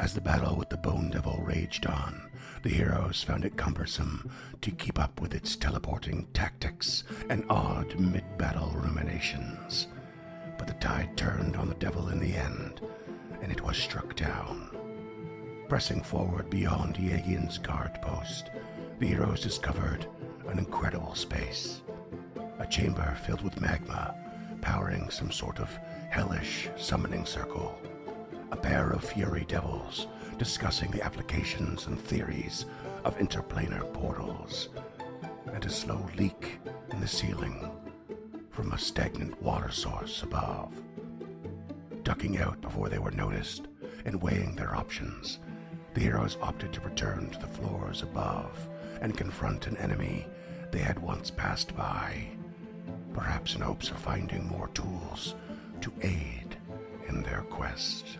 As the battle with the Bone Devil raged on, the heroes found it cumbersome to keep up with its teleporting tactics and odd mid battle ruminations. But the tide turned on the devil in the end, and it was struck down. Pressing forward beyond Yeagian's guard post, the heroes discovered an incredible space. A chamber filled with magma, powering some sort of hellish summoning circle. A pair of fury devils discussing the applications and theories of interplanar portals. And a slow leak in the ceiling from a stagnant water source above. Ducking out before they were noticed and weighing their options, the heroes opted to return to the floors above and confront an enemy they had once passed by, perhaps in hopes of finding more tools to aid in their quest.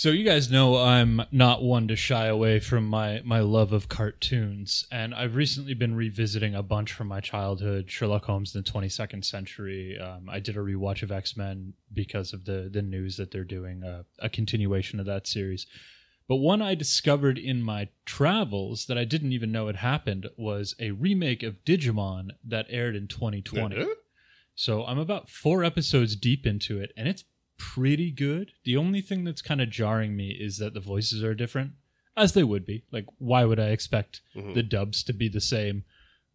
So you guys know I'm not one to shy away from my my love of cartoons, and I've recently been revisiting a bunch from my childhood: Sherlock Holmes in the 22nd Century. Um, I did a rewatch of X Men because of the the news that they're doing a, a continuation of that series. But one I discovered in my travels that I didn't even know had happened was a remake of Digimon that aired in 2020. So I'm about four episodes deep into it, and it's pretty good. The only thing that's kind of jarring me is that the voices are different, as they would be. Like, why would I expect Mhm. the dubs to be the same?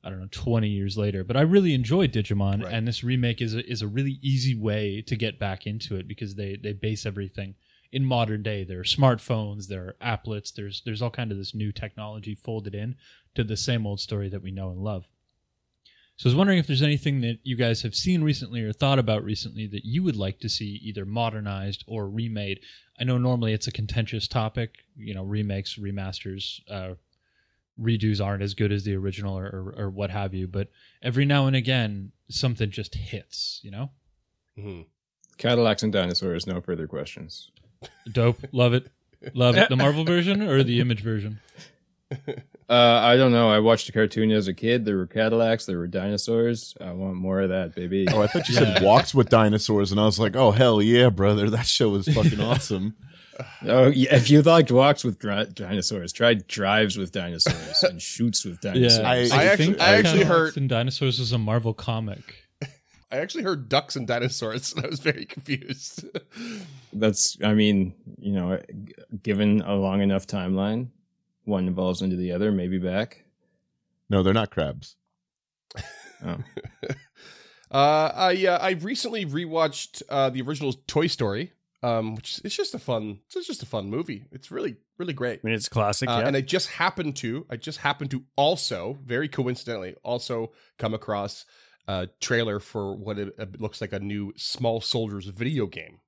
I don't know, 20 years later. But I really enjoyed Digimon, Right. and this remake is a, is a really easy way to get back into it because they, they base everything in modern day. There are smartphones, there are applets, there's there's all kind of this new technology folded in to the same old story that we know and love. So I was wondering if there's anything that you guys have seen recently or thought about recently that you would like to see either modernized or remade. I know normally it's a contentious topic, you know, remakes, remasters, uh, redos aren't as good as the original or, or, or what have you, but every now and again something just hits, you know? mm-hmm. Cadillacs and dinosaurs. No further questions. Dope. Love it. Love it. The Marvel version or the image version? Uh, I don't know. I watched a cartoon as a kid. There were Cadillacs. There were dinosaurs. I want more of that, baby. Oh, I thought you said walks with dinosaurs, and I was like, oh hell yeah, brother, that show was fucking awesome. Oh, yeah, if you liked walks with dri- dinosaurs, try drives with dinosaurs and shoots with dinosaurs. I- I actually- I actually heard- and Dinosaurs is a Marvel comic. I actually heard ducks and dinosaurs, and I was very confused. That's, I mean, you know, given a long enough timeline, one evolves into the other, maybe back. No, they're not crabs. Oh. Uh, I uh, I recently rewatched uh, the original Toy Story, um, which it's just a fun it's just a fun movie. It's really really great. I mean, it's classic. Uh, yeah. And I just happened to I just happened to also very coincidentally also come across a trailer for what it uh, looks like a new Small Soldiers video game.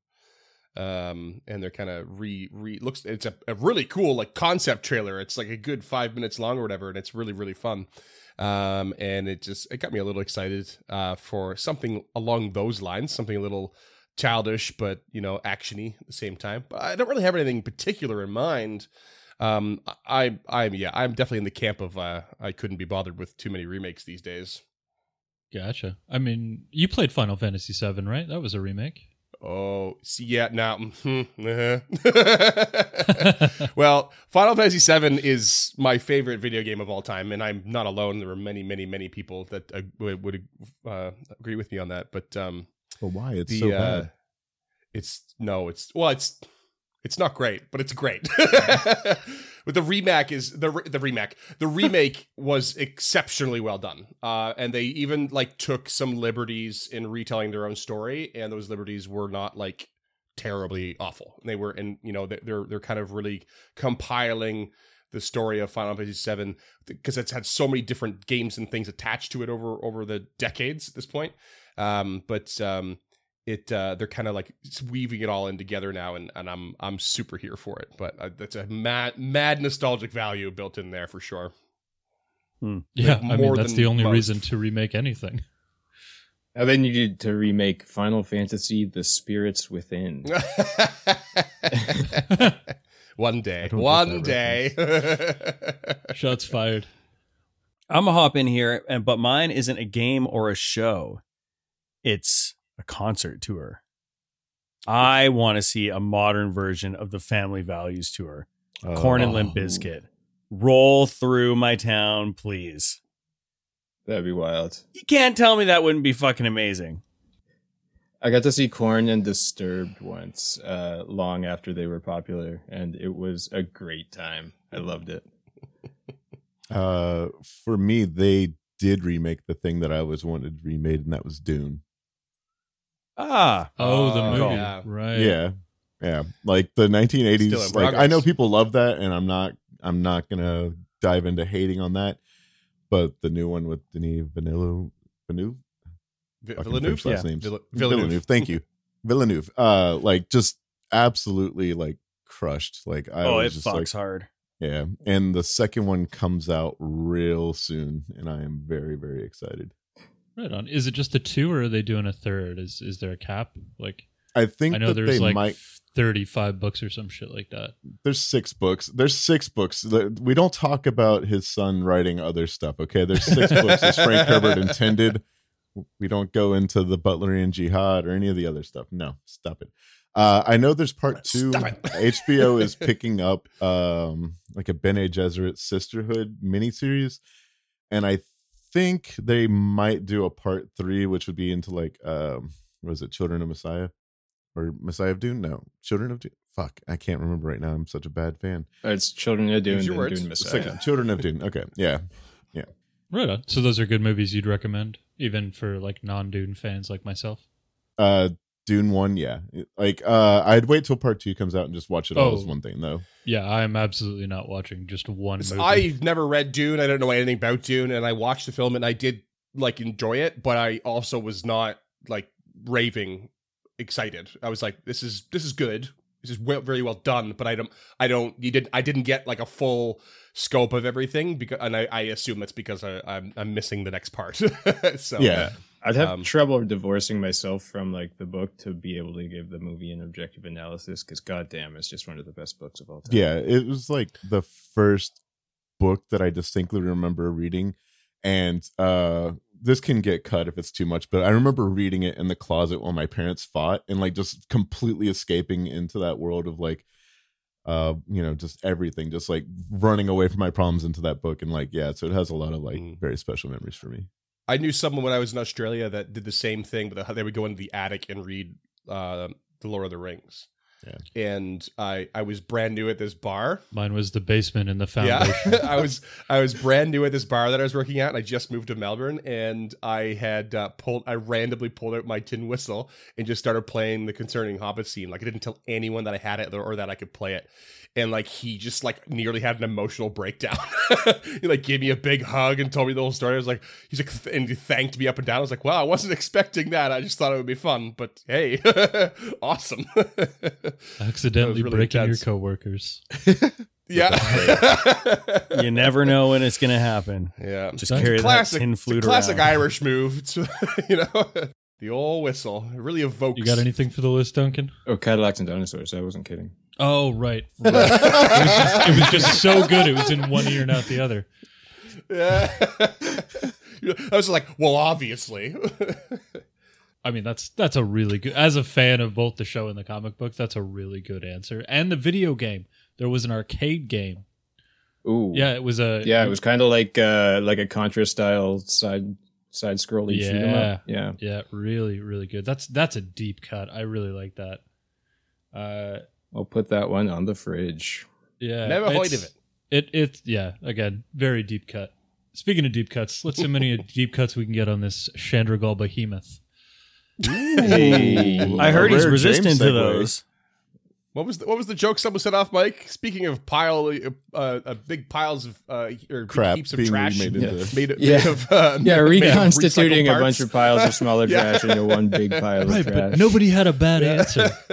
Um, and they're kind of re re looks it's a, a really cool like concept trailer. It's like a good five minutes long or whatever, and it's really really fun. Um, and it just it got me a little excited uh for something along those lines, something a little childish but you know actiony at the same time. But I don't really have anything particular in mind. Um, I I'm yeah I'm definitely in the camp of uh I couldn't be bothered with too many remakes these days. Gotcha. I mean, you played Final Fantasy VII, right? That was a remake. Oh, see, yeah, now. mhm, uh-huh. well, Final Fantasy VII is my favorite video game of all time, and I'm not alone. There are many, many, many people that uh, would, would uh, agree with me on that. But um, But why? It's the so uh, bad. it's no, it's well, it's it's not great, but it's great. but the remake is the re- the remake. The remake was exceptionally well done, uh, and they even like took some liberties in retelling their own story, and those liberties were not like terribly awful. They were, and you know, they- they're they're kind of really compiling the story of Final Fantasy VII because it's had so many different games and things attached to it over over the decades at this point. Um, but um, it uh, they're kind of like weaving it all in together now, and, and I'm I'm super here for it. But uh, that's a mad mad nostalgic value built in there for sure. Yeah, I mean that's the only most. reason to remake anything. Now they needed to remake Final Fantasy: The Spirits Within. one day, I don't get one day. Shots fired. I'm gonna hop in here, and but mine isn't a game or a show. It's a concert tour. I want to see a modern version of the Family Values tour. Korn and Limp Oh. Bizkit. Roll through my town, please. That'd be wild. You can't tell me that wouldn't be fucking amazing. I got to see Korn and Disturbed once, uh, long after they were popular, and it was a great time. I loved it. Uh, for me, they did remake the thing that I always wanted remade, and that was Dune. Ah, Oh, the Oh, movie, yeah. right? Yeah, yeah. Like the 1980s. Like I know people love that, and I'm not. I'm not gonna dive into hating on that. But the new one with Denis Villeneuve, Villeneuve, Vi- Fucking Villeneuve, French last Yeah. names. Vill- Villeneuve. Villeneuve. Thank you, Villeneuve. Uh, like just absolutely like crushed. Like I oh, it just fucks like, hard. yeah. And the second one comes out real soon, and I am very very excited. Right on. Is it just the two, or are they doing a third? Is is there a cap? Like I think I know that there's they like might. thirty-five books or some shit like that. There's six books. There's six books. We don't talk about his son writing other stuff. Okay, there's six books as Frank Herbert intended. We don't go into the Butlerian Jihad or any of the other stuff. No, stop it. Uh, I know there's part two. HBO is picking up um, like a Bene Gesserit Sisterhood miniseries, and I think they might do a part three, which would be into like um, was it, Children of Messiah or Messiah of Dune? No, Children of Dune. Fuck, I can't remember right now. I'm such a bad fan. It's Children of Dune Use your and words. Dune It's Messiah. like Children of Dune. Okay, yeah, yeah. Right on. So those are good movies you'd recommend, even for like non-Dune fans like myself. Uh, Dune one, yeah. Like, uh, I'd wait till part two comes out and just watch it all Oh. as one thing, though. Yeah, I am absolutely not watching just one movie. I've never read Dune. I don't know anything about Dune, and I watched the film and I did like enjoy it, but I also was not like raving excited. I was like, "This is this is good. This is well, very well done." But I don't, I don't, you didn't I didn't get like a full scope of everything because, and I, I assume that's because I, I'm I'm missing the next part. so Yeah. I'd have Um, trouble divorcing myself from like the book to be able to give the movie an objective analysis because goddamn, it's just one of the best books of all time. Yeah, it was like the first book that I distinctly remember reading. And uh this can get cut if it's too much, but I remember reading it in the closet while my parents fought and like just completely escaping into that world of like uh you know just everything just like running away from my problems into that book and like yeah so it has a lot of like Mm. very special memories for me I knew someone when I was in Australia that did the same thing, but they would go into the attic and read uh, the Lord of the Rings. Yeah. And I I was brand new at this bar. Mine was the basement in the foundation. Yeah, I was I was brand new at this bar that I was working at. And I just moved to Melbourne, and I had uh, pulled. I randomly pulled out my tin whistle and just started playing the concerning Hobbit scene. Like I didn't tell anyone that I had it or that I could play it. And like he just like nearly had an emotional breakdown. he like gave me a big hug and told me the whole story. I was like, he's like, th- and he thanked me up and down. I was like, wow, I wasn't expecting that. I just thought it would be fun. But hey, awesome. Accidentally really breaking intense. your coworkers. yeah. You never know when it's gonna happen. Yeah, Just It's carry classic, that tin it's a flute classic around. Irish move. It's, you know, the old whistle. It really evokes. You got anything for the list, Duncan? Oh, Cadillacs and dinosaurs. I wasn't kidding. Oh, right. right. it, was just, it was just so good. It was in one ear and out the other. Yeah. I was like, well, obviously. I mean, that's that's a really good. As a fan of both the show and the comic book, that's a really good answer. And the video game, there was an arcade game. Ooh. Yeah, it was a. Yeah, it was kind of like uh like a Contra style side side scrolly shoot 'em Yeah. up. Yeah. Yeah, really, really good. That's that's a deep cut. I really like that. Uh, I'll put that one on the fridge. yeah, Never heard of it. It it yeah. Again, very deep cut. Speaking of deep cuts, let's see how many deep cuts we can get on this Shanrigol behemoth. Hey. I heard he's resistant to those. What was the, what was the joke someone set off, Mike? Speaking of pile, uh, uh, big piles of uh, or Crap heaps of trash remade made, into- made, Yeah. made of uh, Yeah, made reconstituting recycled a bunch of piles of smaller Yeah. trash into one big pile of trash. but nobody had a bad answer.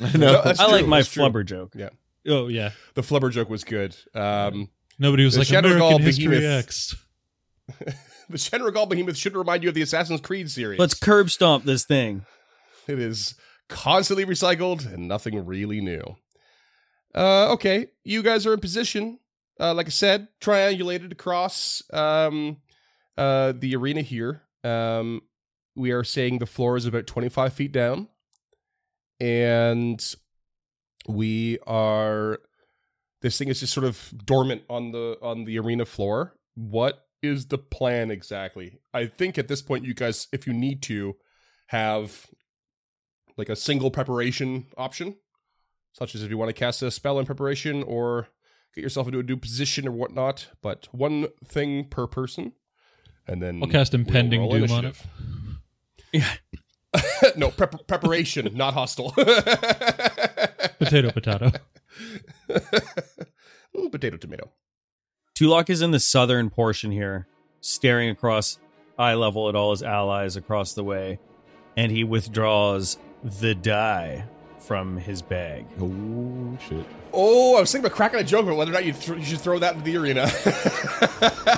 I know. No, that's I like my that's true. flubber joke. Yeah, oh yeah, the flubber joke was good. Um, nobody was like Shanrigol American History behemoth. X. the Shanrigol behemoth should remind you of the Assassin's Creed series. Let's curb stomp this thing. It is constantly recycled and nothing really new. Uh, okay, you guys are in position. Uh, like I said, triangulated across um, uh, the arena here. Um, we are saying the floor is about 25 feet down. And we are this thing is just sort of dormant on the on the arena floor. What is the plan exactly? I think at this point you guys if you need to have like a single preparation option, such as if you want to cast a spell in preparation or get yourself into a new position or whatnot. But one thing per person, and then I'll cast we'll impending roll doom on it. initiative. no prep- preparation, not hostile. Potato, potato. Potato, tomato. Tulok is in the southern portion here, staring across eye level at all his allies across the way, and he withdraws the die from his bag. Oh shit. Oh, I was thinking about cracking a joke about whether or not you, th- you should throw that into the arena.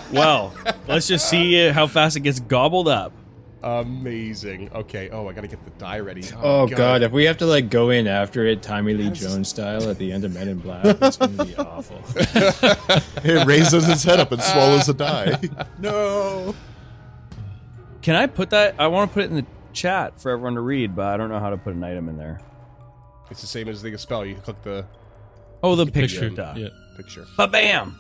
Well, let's just see uh, how fast it gets gobbled up. Amazing. Okay. Oh, I gotta get the die ready. Oh god. if we have to like go in after it Tommy Lee Jones style at the end of Men in Black, it's gonna be awful. It raises its head up and swallows a die. No. Can I put that? I want to put it in the chat for everyone to read, but I don't know how to put an item in there. It's the same as the spell. You click the Oh, the Picture, picture die. Yeah. picture. But bam!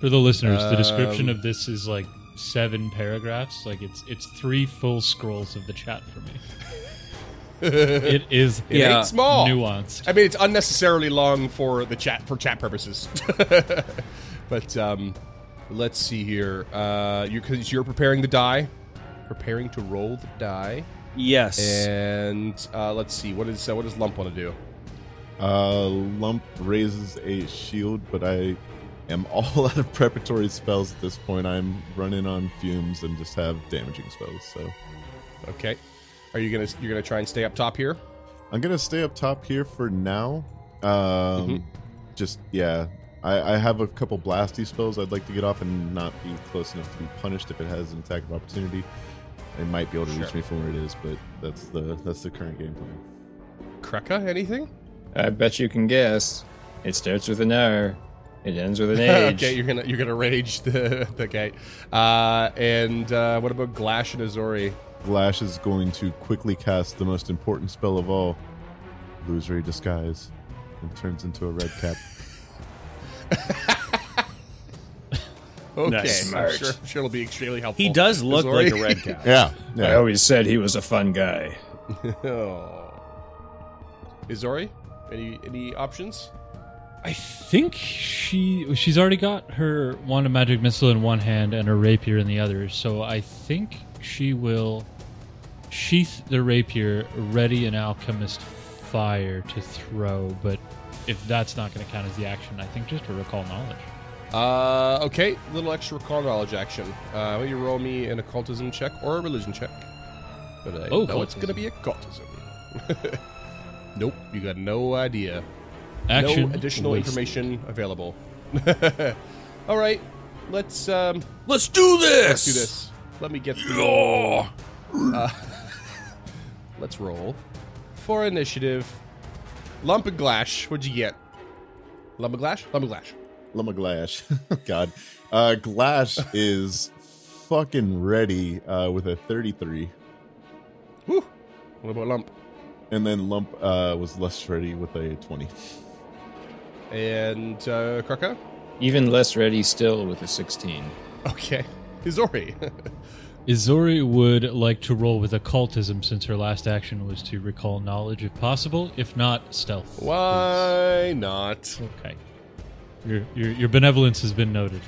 For the listeners, the description Um, of this is like seven paragraphs. Like it's it's three full scrolls of the chat for me. It is It Yeah. small. nuanced. I mean, it's unnecessarily long for the chat for chat purposes. but um, let's see here. Uh, you because you're preparing the die, preparing to roll the die, Yes. and uh, let's see what is uh, what does Lump want to do? Uh, Lump raises a shield, but I am all out of preparatory spells at this point. I'm running on fumes and just have damaging spells. So Okay, are you gonna you're gonna try and stay up top here? I'm gonna stay up top here for now. Um, Mhm. just yeah. I, I have a couple blasty spells I'd like to get off and not be close enough to be punished if it has an attack of opportunity. It might be able to reach me from where it is, but that's the that's the current game plan. Kreka, anything? I bet you can guess. It starts with an R. It ends with an H. okay, you're gonna you're gonna rage the the guy. Uh, and uh, what about Glash and Azori? Glash is going to quickly cast the most important spell of all, Illusory Disguise, and turns into a red cap. Okay, Nice. I'm Smart. sure, I'm sure it'll be extremely helpful. he does look Azori? like a red cap. Yeah, I always said he was a fun guy. oh. Izori, any any options? I think she she's already got her wand of magic missile in one hand and her rapier in the other. So I think she will sheath the rapier, ready an alchemist fire to throw. But if that's not going to count as the action, I think just to recall knowledge. Uh, okay, little extra recall knowledge action. Uh, will you roll me an occultism check or a religion check? But I Oh, know it's gonna be occultism. nope, you got no idea. Action no additional wasted. information available. All right, let's um, Let's do this. let's do this. Let me get the. Uh, let's roll for initiative. Lump and Glash, what'd you get? Lump and Glash? Lump and Glash. Lama Glash. God. Uh, Glash is fucking ready uh, with a 33. Whew. What about Lump? And then Lump uh, was less ready with a 20. And uh, Kraka? Even less ready still with a 16. Okay. Izori. Izori would like to roll with occultism since her last action was to recall knowledge if possible. If not, stealth. Why not? Okay. Your, your, your benevolence has been noted.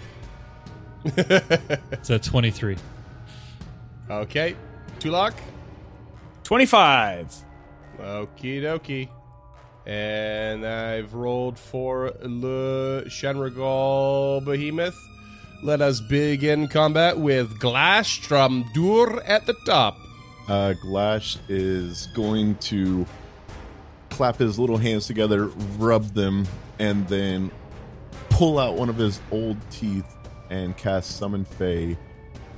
It's at 23. okay. Tulak? 25. Okie dokie. And I've rolled for Le Shanrigol Behemoth. Let us begin combat with Glastrom Dur at the top. Uh, Glash is going to clap his little hands together, rub them, and then pull out one of his old teeth and cast Summon Fey,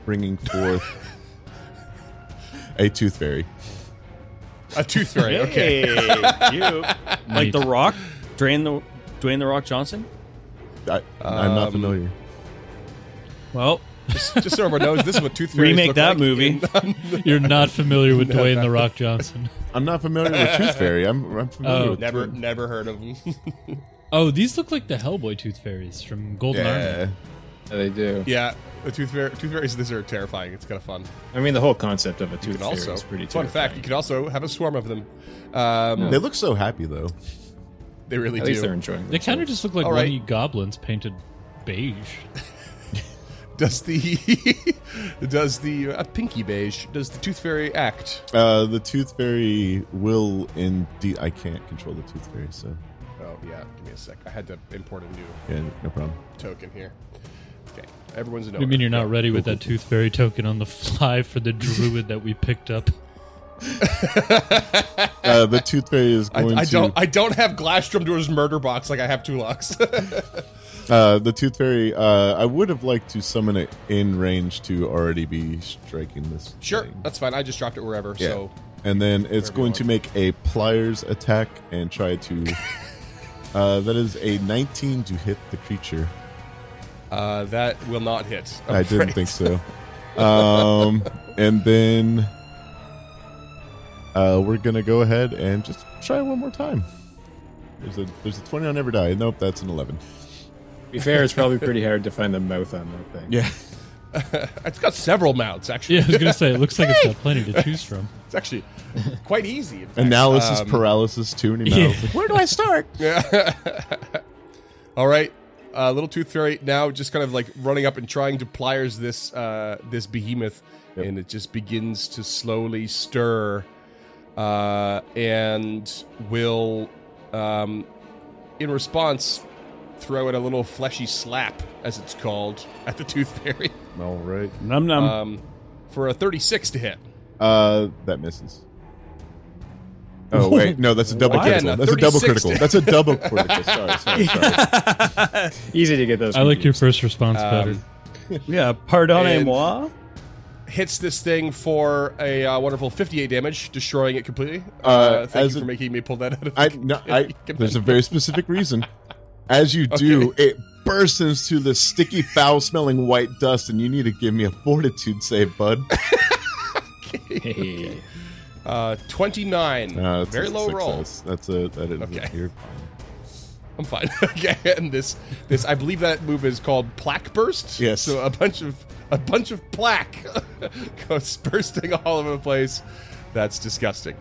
bringing forth a Tooth Fairy. A tooth fairy, okay. Hey, cute. like Neat. the Rock, Dwayne the Dwayne the Rock Johnson. I, I'm not Um, familiar. Well, just, just so everyone knows, this is what tooth fairies Remake look that like movie. in- You're not familiar with Dwayne The Rock Johnson. I'm not familiar with Tooth Fairy. I'm, I'm familiar Oh. with never, Twin- never heard of them. Oh, these look like the Hellboy Tooth Fairies from Golden Army. Yeah. Yeah, they do. yeah, the tooth fairy, tooth fairies. This are terrifying. It's kind of fun. I mean, the whole concept of a You tooth can fairy also, is pretty fun fact, you can also have a swarm of them. Um, They look so happy though. They really At do. least they're enjoying They kind of just look like All right. winged goblins painted beige. Does the does the uh, pinky beige? Does the tooth fairy act? Uh, the Tooth Fairy will indeed. I can't control the Tooth Fairy, so Oh yeah, give me a sec. I had to import a new yeah, no problem. token here. Okay, everyone's a What you mean you're not ready with that Tooth Fairy token on the fly for the druid that we picked up? Uh, the Tooth Fairy is I, going I to. don't. I don't have Glastrom Door's murder box like I have two locks. Uh, the Tooth Fairy. Uh, I would have liked to summon it in range to already be striking this. sure, thing. that's fine. I just dropped it wherever. Yeah. So and then it's Wherever you going to make a pliers attack and try to. uh, that is a 19 to hit the creature. Uh, that will not hit. I'm I didn't think so. Um, and then uh, we're gonna go ahead and just try one more time. There's a there's a 20 on every die. Nope, that's an 11. To be fair, it's probably pretty hard to find the mouth on that thing. Yeah. it's got several mounts actually. Yeah, I was gonna say it looks like it's got plenty to choose from. it's actually quite easy. in fact. Analysis Um, paralysis tuning Yeah. out. Where do I start? All right, uh, little tooth fairy now just kind of like running up and trying to pliers this uh, this behemoth, Yep. and it just begins to slowly stir, uh, and will, um, in response, throw it a little fleshy slap, as it's called, at the tooth fairy All right. num num. um, for a thirty-six to hit. Uh, that misses. Oh wait, no, that's a double What? critical. Again, a That's a double critical. That's a double critical. Sorry, sorry, sorry. Easy to get those. I like your first response better. Um, yeah, pardonnez-moi. hits this thing for a uh, wonderful 58 damage, destroying it completely. Uh, Uh, thank you for a- making me pull that out of I no, I. There's a very specific reason. As you do, it bursts into the sticky, foul-smelling white dust, and you need to give me a fortitude save, bud. Hey. Uh, 29. Uh, very low roll. success. That's a that is Okay. you're I'm fine. okay, and this this I believe that move is called plaque burst. Yes. So a bunch of a bunch of plaque goes bursting all over the place. That's disgusting.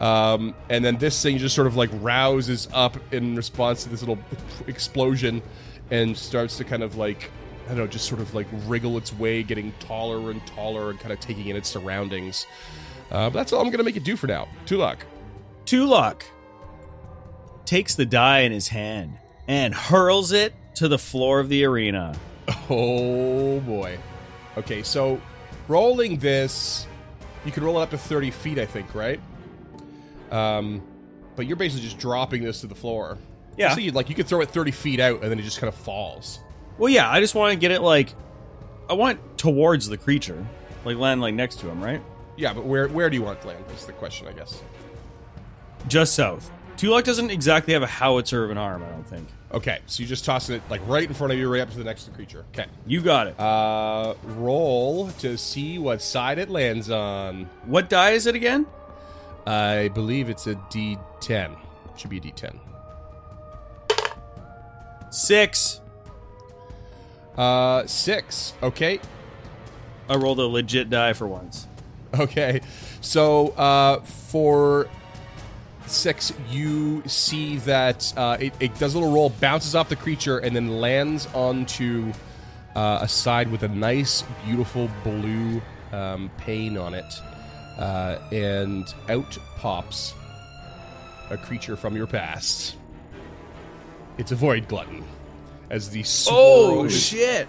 Um, and then this thing just sort of like rouses up in response to this little explosion and starts to kind of like I don't know, just sort of like wriggle its way, getting taller and taller and kind of taking in its surroundings. Uh, but that's all I'm gonna make it do for now. Tulak. Tulok takes the die in his hand and hurls it to the floor of the arena. Oh boy. Okay, so rolling this, you can roll it up to 30 feet, I think, right? Um, but you're basically just dropping this to the floor. Yeah. So you like you could throw it 30 feet out and then it just kind of falls. Well, yeah, I just want to get it like I want towards the creature, like land like next to him, right? Yeah, but where where do you want it to land? Is the question, I guess. Just south. Tulok doesn't exactly have a howitzer of an arm, I don't think. Okay, so you're just tossing it like right in front of you, right up to the next creature. Okay. You got it. Uh, roll to see what side it lands on. what die is it again? I believe it's a D10. Should be a D10. Six. Uh, six. Okay. I rolled a legit die for once. Okay. So uh, for six, you see that uh, it, it does a little roll, bounces off the creature, and then lands onto uh, a side with a nice, beautiful blue um, pane on it. Uh, and out pops a creature from your past. It's a void glutton. As the swirl, shit!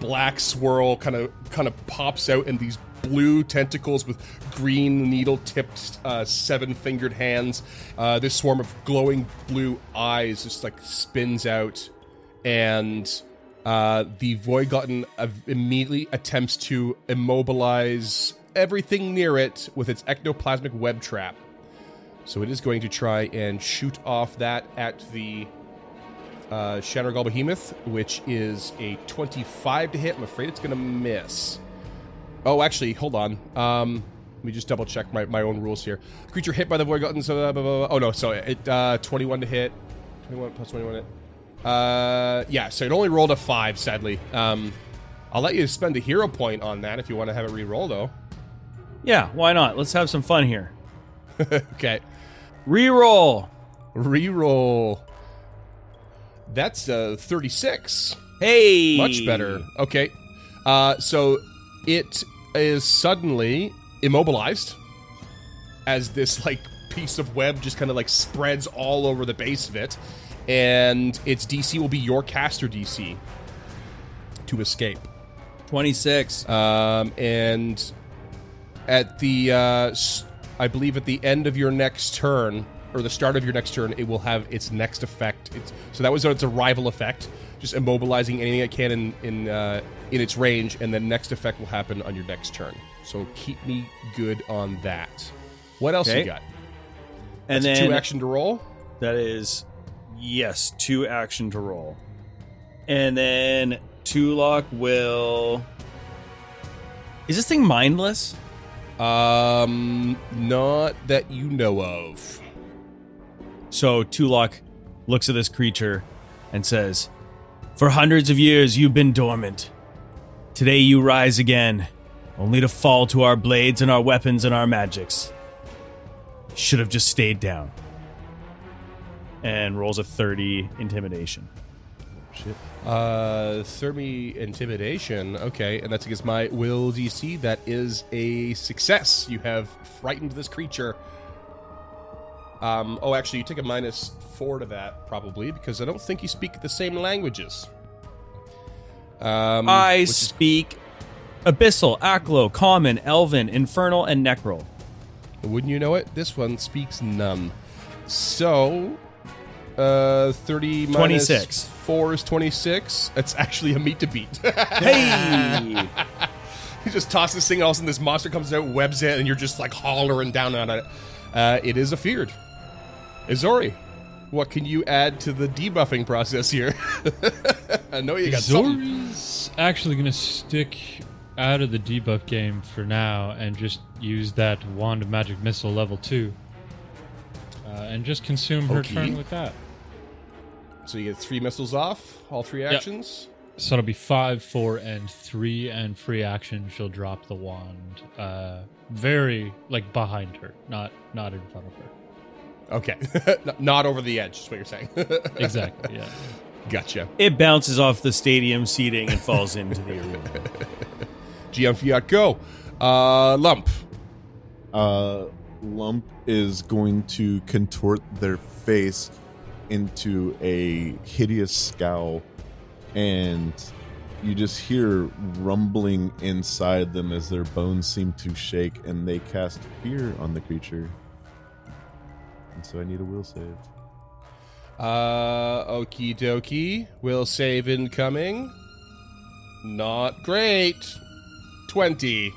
black swirl kind of kind of pops out and these blue tentacles with green needle tipped uh, seven fingered hands uh, this swarm of glowing blue eyes just like spins out and uh, the uh, immediately attempts to immobilize everything near it with its ectoplasmic web trap so it is going to try and shoot off that at the uh, Behemoth, which is a 25 to hit. I'm afraid it's going to miss. Oh, actually, hold on. Um, let me just double check my, my own rules here. Creature hit by the Void. So, blah, blah, blah, blah. oh no, so it uh, 21 to hit. 21 plus 21 hit. Uh, yeah, so it only rolled a five. Sadly, um, I'll let you spend a hero point on that if you want to have it re-roll, though. Yeah, why not? Let's have some fun here. okay, Reroll. re-roll. That's uh 36. Hey. Much better. Okay. Uh, so it is suddenly immobilized as this like piece of web just kind of like spreads all over the base of it, and its DC will be your caster DC to escape. Twenty-six. Um, and at the, uh, I believe at the end of your next turn, or the start of your next turn, it will have its next effect. It's, so that was its arrival effect, just immobilizing anything it can in in, uh, in its range, and the next effect will happen on your next turn. So keep me good on that. What else Okay. you got? and That's then two action to roll. that is yes, two action to roll, and then Tulok will. Is this thing mindless? Um, not that you know of. So Tulok looks at this creature and says, For hundreds of years you've been dormant. Today you rise again, only to fall to our blades and our weapons and our magics. Should have just stayed down. And rolls a 30 intimidation. Shit. Uh, Thermi intimidation. Okay, and that's against my will DC. That is a success. You have frightened this creature. Um. Oh, actually, you take a minus four to that probably because I don't think you speak the same languages. Um, I is- speak Abyssal, Aklo, Common, Elven, Infernal, and Necril. wouldn't you know it? This one speaks none. So, uh, thirty minus 26. four is twenty six. That's actually a meat to beat. Hey! You just toss this thing, all of a sudden this monster comes out, webs it, and you're just like hollering down on it. Uh, it is a feared. Izori, what can you add to the debuffing process here? I know you got something. Zori's actually going to stick out of the debuff game for now and just use that Wand of Magic Missile level 2. Uh, and just consume her Okay. turn with that. So you get three missiles off, all three actions. So it'll be 5, 4, and 3, and free action. She'll drop the wand uh, very, like, behind her, not not in front of her. Okay, not over the edge. Is what you're saying. Exactly, yeah. gotcha. it bounces off the stadium seating and falls into the arena. GM Fiat, go. Uh, lump. uh, Lump is going to contort their face into a hideous scowl, and you just hear rumbling inside them as their bones seem to shake, and they cast fear on the creature. And so I need a will save. Uh, okie dokie. Will save incoming. Not great. 20.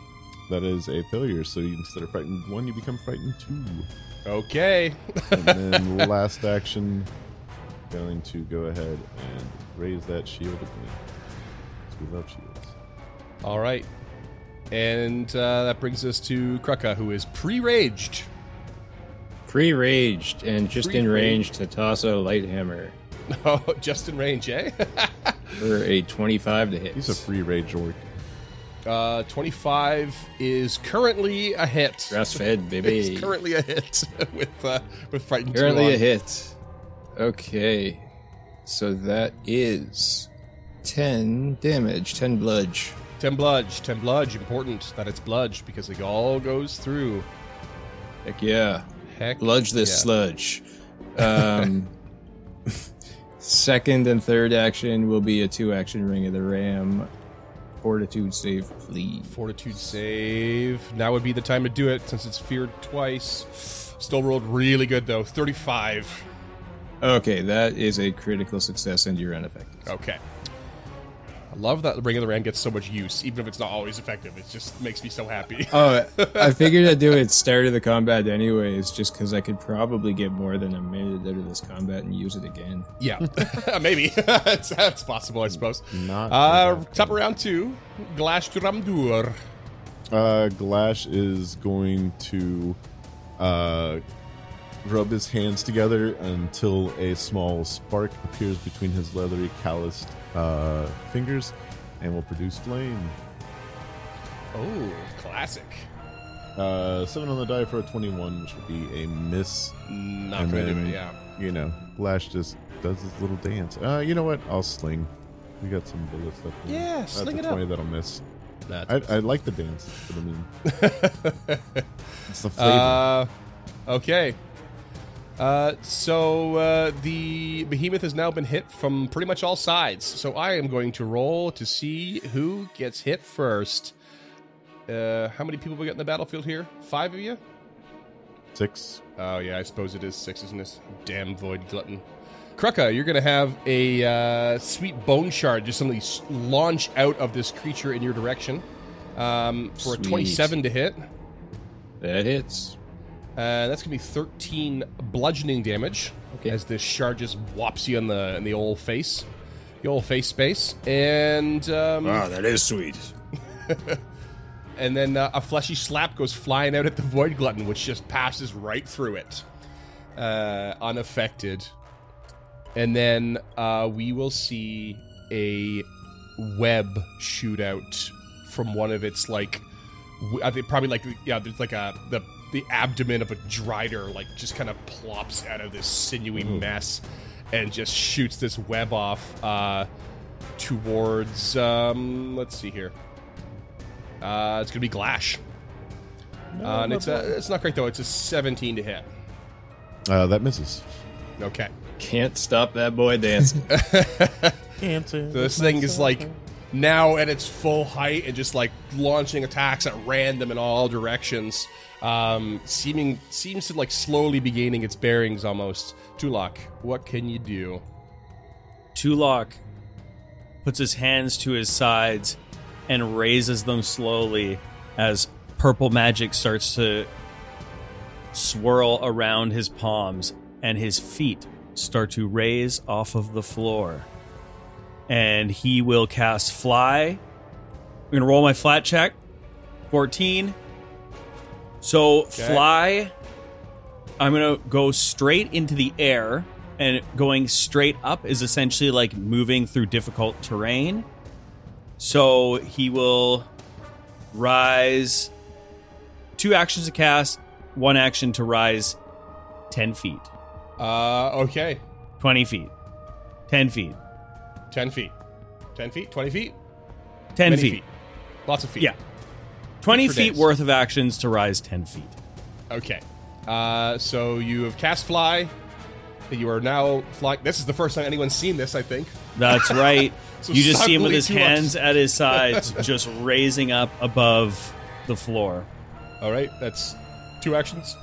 That is a failure. So you, instead of frightened one, you become frightened two. Okay. And then last action, going to go ahead and raise that shield again. 'Cause We love shields. All right. And uh, that brings us to Kruka, who is pre raged. Free raged and just Free in range rage. to toss a light hammer Oh, just in range, eh? for a 25 to hit. He's a free rage orc. uh, 25 is currently a hit. Grass fed, baby. It's currently a hit with uh, with frightened. Currently a hit. Okay. So that is 10 damage, 10 bludge. Ten bludge, ten bludge. Important that it's bludge because it all goes through. Heck yeah. Heck, this yeah. sludge. Um, second and third action will be a two action ring of the ram. Fortitude save, please. Fortitude save. Now would be the time to do it since it's feared twice. Still rolled really good though. Thirty-five. Okay, that is a critical success and you're unaffected. Okay. I love that the Ring of the Ram gets so much use, even if it's not always effective. It just makes me so happy. Oh, I figured I'd do it start of the combat anyways, just because I could probably get more than a minute out of this combat and use it again. yeah, maybe that's, that's possible, I suppose. Not Uh, top of round two, Glash to Ramdur. Uh, Glash is going to uh, rub his hands together until a small spark appears between his leathery, calloused uh, fingers and will produce flame. Oh, classic. Uh, seven on the die for a 21, which would be a miss. Not And gonna do then- it. Yeah. You know, Glash just does his little dance. Uh, you know what? I'll sling. We got some bullets left. Yeah, That's sling a it up. 20 that'll miss. That's I, I like the dance, but I mean, it's the flavor. Uh, okay. Uh, so uh, the behemoth has now been hit from pretty much all sides. So I am going to roll to see who gets hit first. Uh, how many people we got in the battlefield here? Five of you? Six. Oh yeah, I suppose it is six, isn't it? Damn void glutton. Krucka, you're gonna have a uh, sweet bone shard just suddenly launch out of this creature in your direction um, for Sweet. a 27 to hit. That hits. Uh, that's gonna be 13 bludgeoning damage Okay. as this shard just whops you in the in the old face, the old face space, and um, Wow, that is sweet. and then uh, a fleshy slap goes flying out at the void glutton, which just passes right through it, uh, unaffected. And then uh, we will see a web shoot out from one of its like, w- I think probably like yeah, there's like a the the abdomen of a drider like just kind of plops out of this sinewy mess and just shoots this web off uh, towards um, let's see here. Uh, it's gonna be Glash. Uh, and it's a, it's not great though. It's a 17 to hit. Uh, that misses. Okay. Can't stop that boy dancing. So this thing is like now at its full height and just like launching attacks at random in all directions. Um, seeming seems to like slowly be gaining its bearings almost. Tulak, what can you do? Tulok puts his hands to his sides and raises them slowly as purple magic starts to swirl around his palms and his feet start to raise off of the floor. And he will cast Fly. I'm going to roll my flat check. 14. So, Fly I'm gonna go straight into the air, and going straight up is essentially like moving through difficult terrain. So he will rise two actions to cast, one action to rise 10 feet, Uh, okay, 20 feet, 10 feet, 10 feet, 10 feet, 20 feet, 10 Many feet. lots of feet. Yeah. 20 feet days. worth of actions to rise 10 feet. Okay. Uh, so you have cast fly. You are now flying. This is the first time anyone's seen this, I think. That's right. So you just see him with his hands at his sides, just raising up above the floor. All right, that's two actions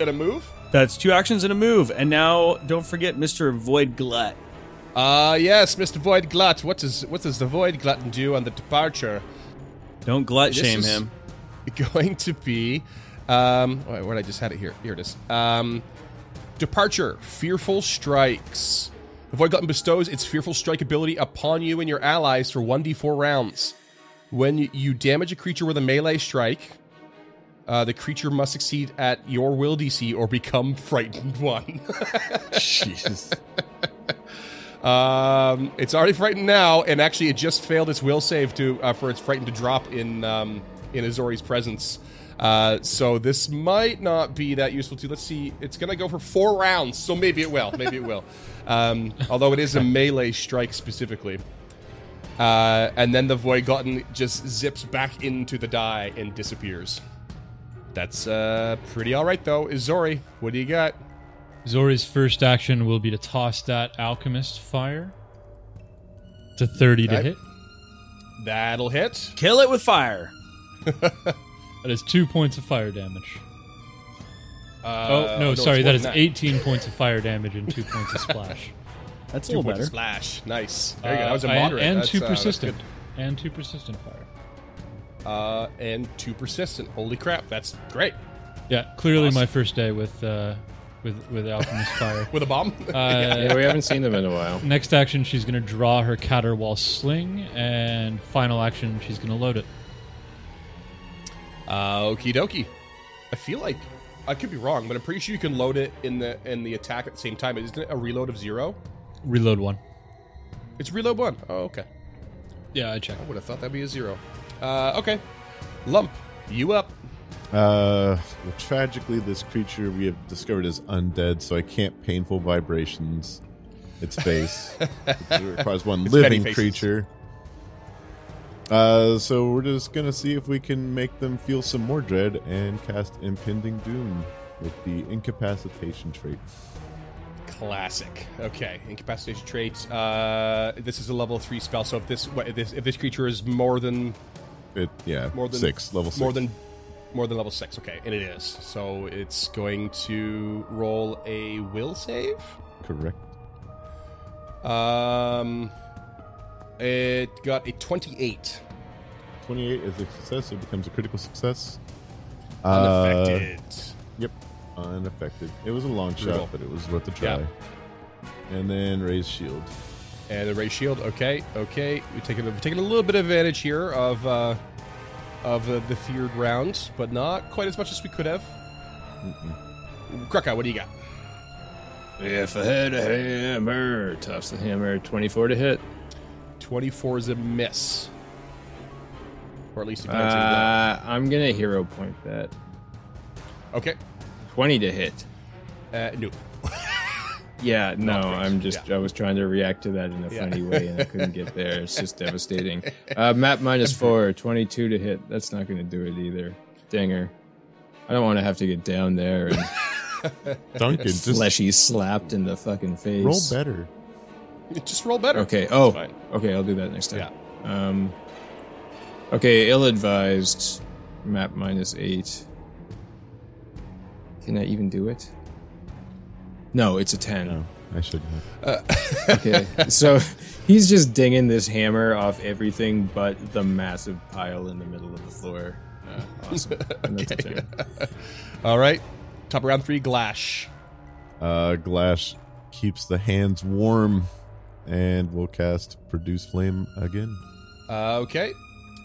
and a move. That's two actions and a move. And now, don't forget Mr. Void Glut. Uh yes, Mr. Void Glut. What does what does the Void Glutton do on the departure? Don't glut This shame is him. Going to be, um, wait, where did I just had it here? Here it is. Um, departure. Fearful strikes. The Void Glutton bestows its fearful strike ability upon you and your allies for one d4 rounds. When you damage a creature with a melee strike, Uh, the creature must succeed at your will DC or become frightened one. Jesus. Um, it's already frightened now, and actually, it just failed its will save to uh, for its frightened to drop in um, in Azori's presence. Uh, so this might not be that useful too. Let's see. It's gonna go for four rounds, so maybe it will. Maybe it will. Um, although it is a melee strike specifically. Uh, and then the Void Glutton just zips back into the die and disappears. That's uh, pretty all right though. Izori, what do you got? Zori's first action will be to toss that alchemist fire. To 30 to Okay. hit. That'll hit. Kill it with fire. That is two points of fire damage. Uh, oh, no, it's sorry. more That is than 18 points of fire damage and two points of splash. That's a Two little points of better. splash. Nice. There you go. Uh, That was a and- moderate. And, That's, two uh, that's persistent. good. And two persistent fire. Uh, and two persistent. Holy crap, that's great. Yeah, clearly Awesome. my first day with uh, with with alchemist fire. With a bomb? Uh, Yeah, we haven't seen them in a while. Next action, she's going to draw her caterwaul sling, and final action, she's going to load it. uh, okie dokie. I feel like I could be wrong, but I'm pretty sure you can load it in the in the attack at the same time. Isn't it a reload of zero? Reload one. It's reload one. Oh, okay. Yeah, I checked. I would have thought that'd be a zero. Uh, okay. Lump, you up? Uh, well, tragically, this creature we have discovered is undead, so I can't painful vibrations its face. it requires one It's living creature. Uh, so we're just gonna see if we can make them feel some more dread and cast impending doom with the incapacitation trait. Classic. Okay, incapacitation traits. Uh, this is a level three spell. So if this what, if this if this creature is more than It yeah, more than six level six. more than more than level six. Okay, and it is. So it's going to roll a will save. correct. Um, it got a twenty-eight. Twenty eight is a success. It becomes a critical success. Uh, Yep, unaffected. It was a long Brutal. shot, but it was worth a try. And then raise shield. And the raise shield. Okay, okay. We're taking we're taking a little bit of advantage here of uh, of uh, the feared round, but not quite as much as we could have. Mm-mm. Krakow, what do you got? If I had a hammer, toss the hammer. 24 to hit. Twenty-four is a miss, or at least a glancing blow. Uh, I'm going to hero point that. Okay. 20 to hit. Uh, no. Yeah, no, I'm just, I was trying to react to that in a Yeah. funny way and I couldn't get there. It's just devastating. Uh, map minus four, 22 to hit. That's not going to do it either. Dinger. I don't want to have to get down there and Duncan, just fleshy slapped in the fucking face. roll better. Just roll better. Okay. Oh, okay. I'll do that next time. Yeah. Um. Okay. Ill-advised. Map minus eight. Can I even do it? No, it's a ten. No, I shouldn't have. Okay. so he's just dinging this hammer off everything but the massive pile in the middle of the floor. Uh, awesome. And that's a. All right. Top of round three, Glash. Uh, Glash keeps the hands warm, and will cast Produce Flame again. Uh, okay.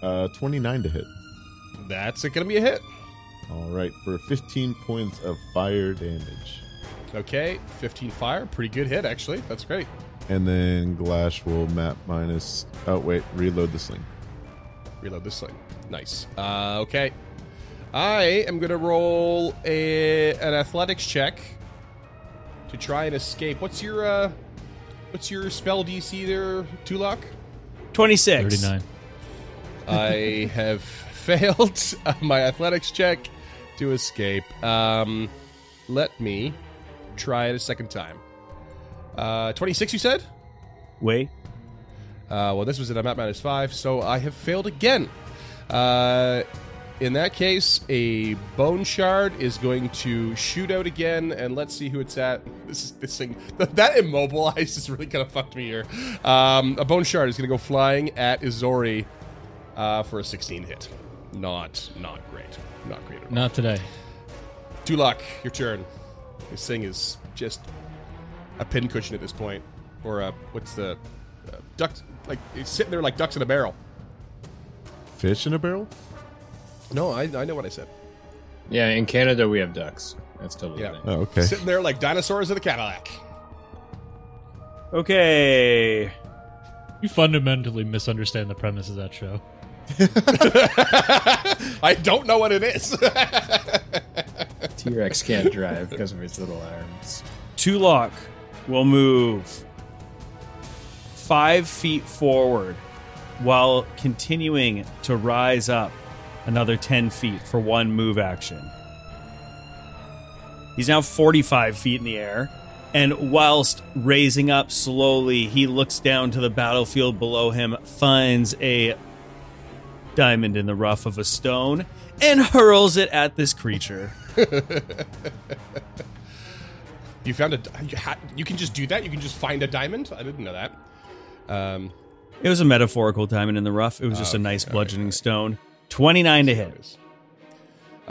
Uh, 29 to hit. That's it going to be a hit. All right, for 15 points of fire damage. Okay. 15 fire. Pretty good hit, actually. That's great. And then Glash will map minus. Oh, wait, reload the sling. Reload this thing. Nice. Uh, okay. I am going to roll a an athletics check to try and escape. What's your uh what's your spell DC there, Tulak? 26. 39. I have failed my athletics check to escape. Um, let me try it a second time. Uh, 26, you said? Wait. Uh, well, this was at a map minus five, so I have failed again. Uh, in that case, a bone shard is going to shoot out again, and let's see who it's at. This is this thing that immobilize is really kind of fucked me here. Um, a bone shard is going to go flying at Izori uh, for a 16 hit. Not not great. Not great at all. Not today. Dulak, your turn. This thing is just a pincushion at this point, or a what's the uh, duck? Like it's sitting there like ducks in a barrel. Fish in a barrel? No, I, I know what I said. Yeah, in Canada we have ducks. That's totally Yeah. fine. Oh, okay. Sitting there like dinosaurs in a Cadillac. Okay. You fundamentally misunderstand the premise of that show. I don't know what it is. T Rex can't drive because of his little arms. Tulok will move five feet forward while continuing to rise up another 10 feet for one move action. He's now 45 feet in the air. And whilst raising up slowly, he looks down to the battlefield below him, finds a diamond in the rough of a stone, and hurls it at this creature. you found a. You, ha- you can just do that. You can just find a diamond. I didn't know that. Um, It was a metaphorical diamond in the rough. It was just a nice bludgeoning stone. 29 to hit.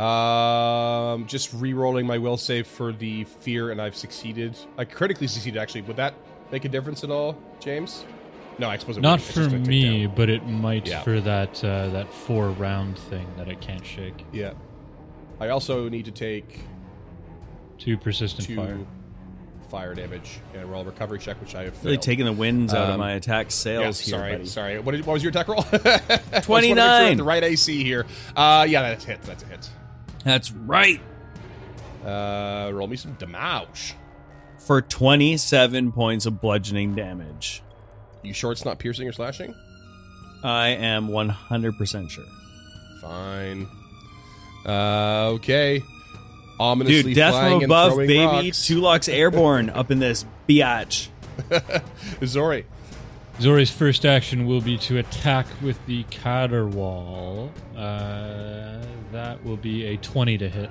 Um, just re-rolling my will save for the fear, and I've succeeded. I critically succeeded. Actually, would that make a difference at all, James? No, I suppose it Not for just me, but it might Yeah. for that uh, that four round thing that it can't shake. Yeah. I also need to take Two persistent two fire. fire damage and roll a recovery check, which I have Really failed. taking the winds out of Um, my attack Yeah, sails here, sorry, buddy. sorry. What, did, what was your attack roll? I just wanna make sure 29. The right AC here. Uh, yeah, that's a hit. That's a hit. That's right. Uh, roll me some damage. For 27 points of bludgeoning damage. You sure it's not piercing or slashing? I am 100% sure. Fine. Uh, okay. Ominously Dude, death flying from and above, throwing baby. rocks. Tulok's airborne up in this biatch. Zori. Zori's first action will be to attack with the Caterwaul. Uh, that will be a 20 to hit.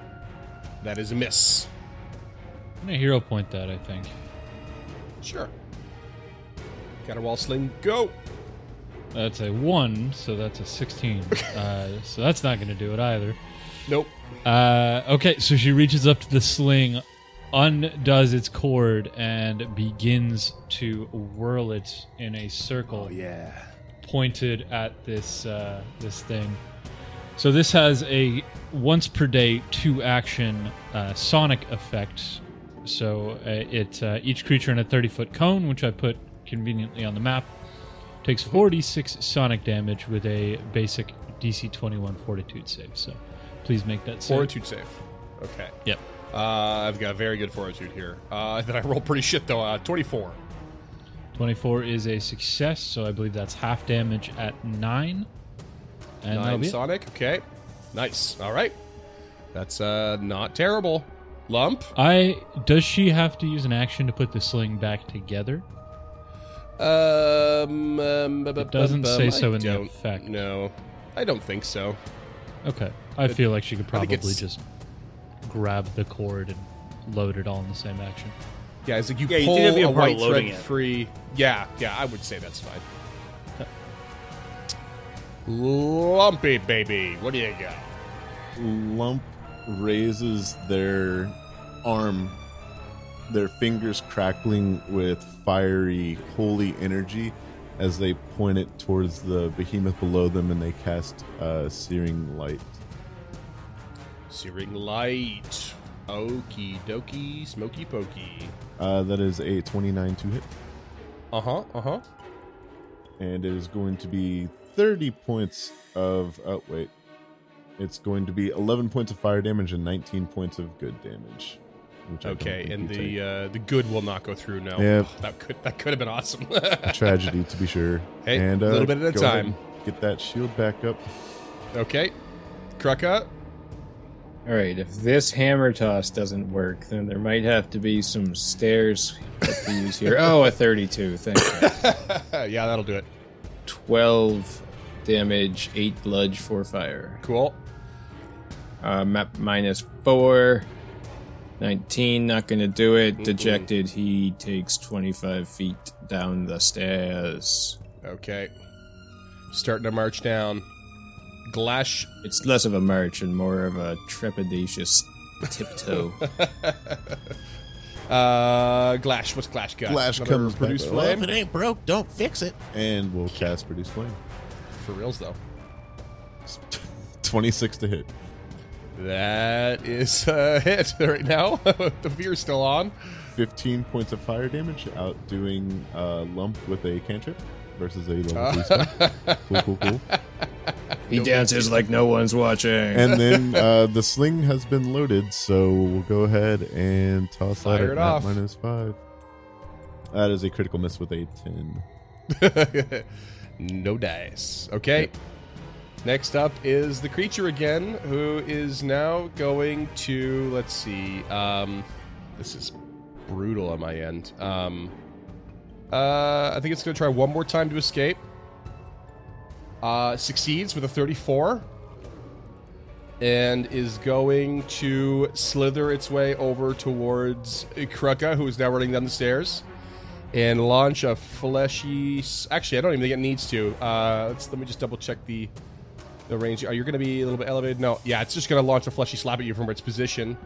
That is a miss. I'm gonna hero point that, I think. Sure. Got a wall sling. Go. That's a 1, so that's a 16. uh, so that's not gonna do it either. Nope. Uh, okay, so she reaches up to the sling, undoes its cord, and begins to whirl it in a circle. Yeah. pointed at this uh, this thing. So this has a once per day two action uh, sonic effect. So uh, it uh, each creature in a thirty foot cone, which I put conveniently on the map, takes forty six sonic damage with a basic DC twenty one Fortitude save. So please make that save. Fortitude save. Okay. Yep. Uh, I've got a very good fortitude here. Uh, then I roll pretty shit though. Uh, 24. 24 is a success, so I believe that's half damage at 9. And Nine be it. Sonic. Okay. Nice. All right. That's uh not terrible. Lump. I does she have to use an action to put the sling back together? Um, um It doesn't say so in the don't effect. No, I don't think so. Okay. I feel like she could probably just grab the cord and load it all in the same action. Yeah, it's like you Yeah, pull think a a white thread it. free. Yeah, yeah, I would say that's fine. Lumpy baby, what do you got? Lump raises their arm, their fingers crackling with fiery, holy energy as they point it towards the behemoth below them and they cast uh, Searing Light. Searing light. Okie dokie, smoky pokey. Uh, that is a 29 to hit, Uh huh, uh huh. and it is going to be 30 points of. Oh, wait. It's going to be 11 points of fire damage and 19 points of good damage. Which Okay, think and the uh, the good will not go through. No, Yep. that could that could have been awesome. tragedy to be sure. Hey, and a uh, little bit at a time. Get that shield back up. okay, Krucka. All right, if this hammer toss doesn't work, then there might have to be some stairs to use here. Oh, a 32. Thank you. yeah, that'll do it. 12 damage, 8 bludge, 4 fire. Cool. Uh, map minus 4. 19, not gonna do it. Mm-mm. Dejected, he takes 25 feet down the stairs. Okay, starting to march down. Glash It's less of a march and more of a trepidatious tiptoe. Uh, Glash, what's Glash got? Glash Another comes back. produce Well, flame if it ain't broke, don't fix it. And we'll cast Produce Flame. for reals though. 26 to hit. That is a hit right now. the fear's still on. 15 points of fire damage, outdoing uh, Lump with a cantrip versus a level Uh. 3 spell. Cool, cool, cool. He dances like no one's watching. And then uh, the sling has been loaded, so we'll go ahead and toss Fire that it at off. minus 5. That is a critical miss with a 10. no dice. Okay. Next up is the creature again, who is now going to let's see. Um, this is brutal on my end. Um, uh, I think it's going to try one more time to escape. Uh, succeeds with a 34. And is going to slither its way over towards Kruka, who is now running down the stairs and launch a fleshy. Actually, I don't even think it needs to. Uh, let's, let me just double check the the range. Are you going to be a little bit elevated? No. Yeah, it's just going to launch a fleshy slap at you from its position.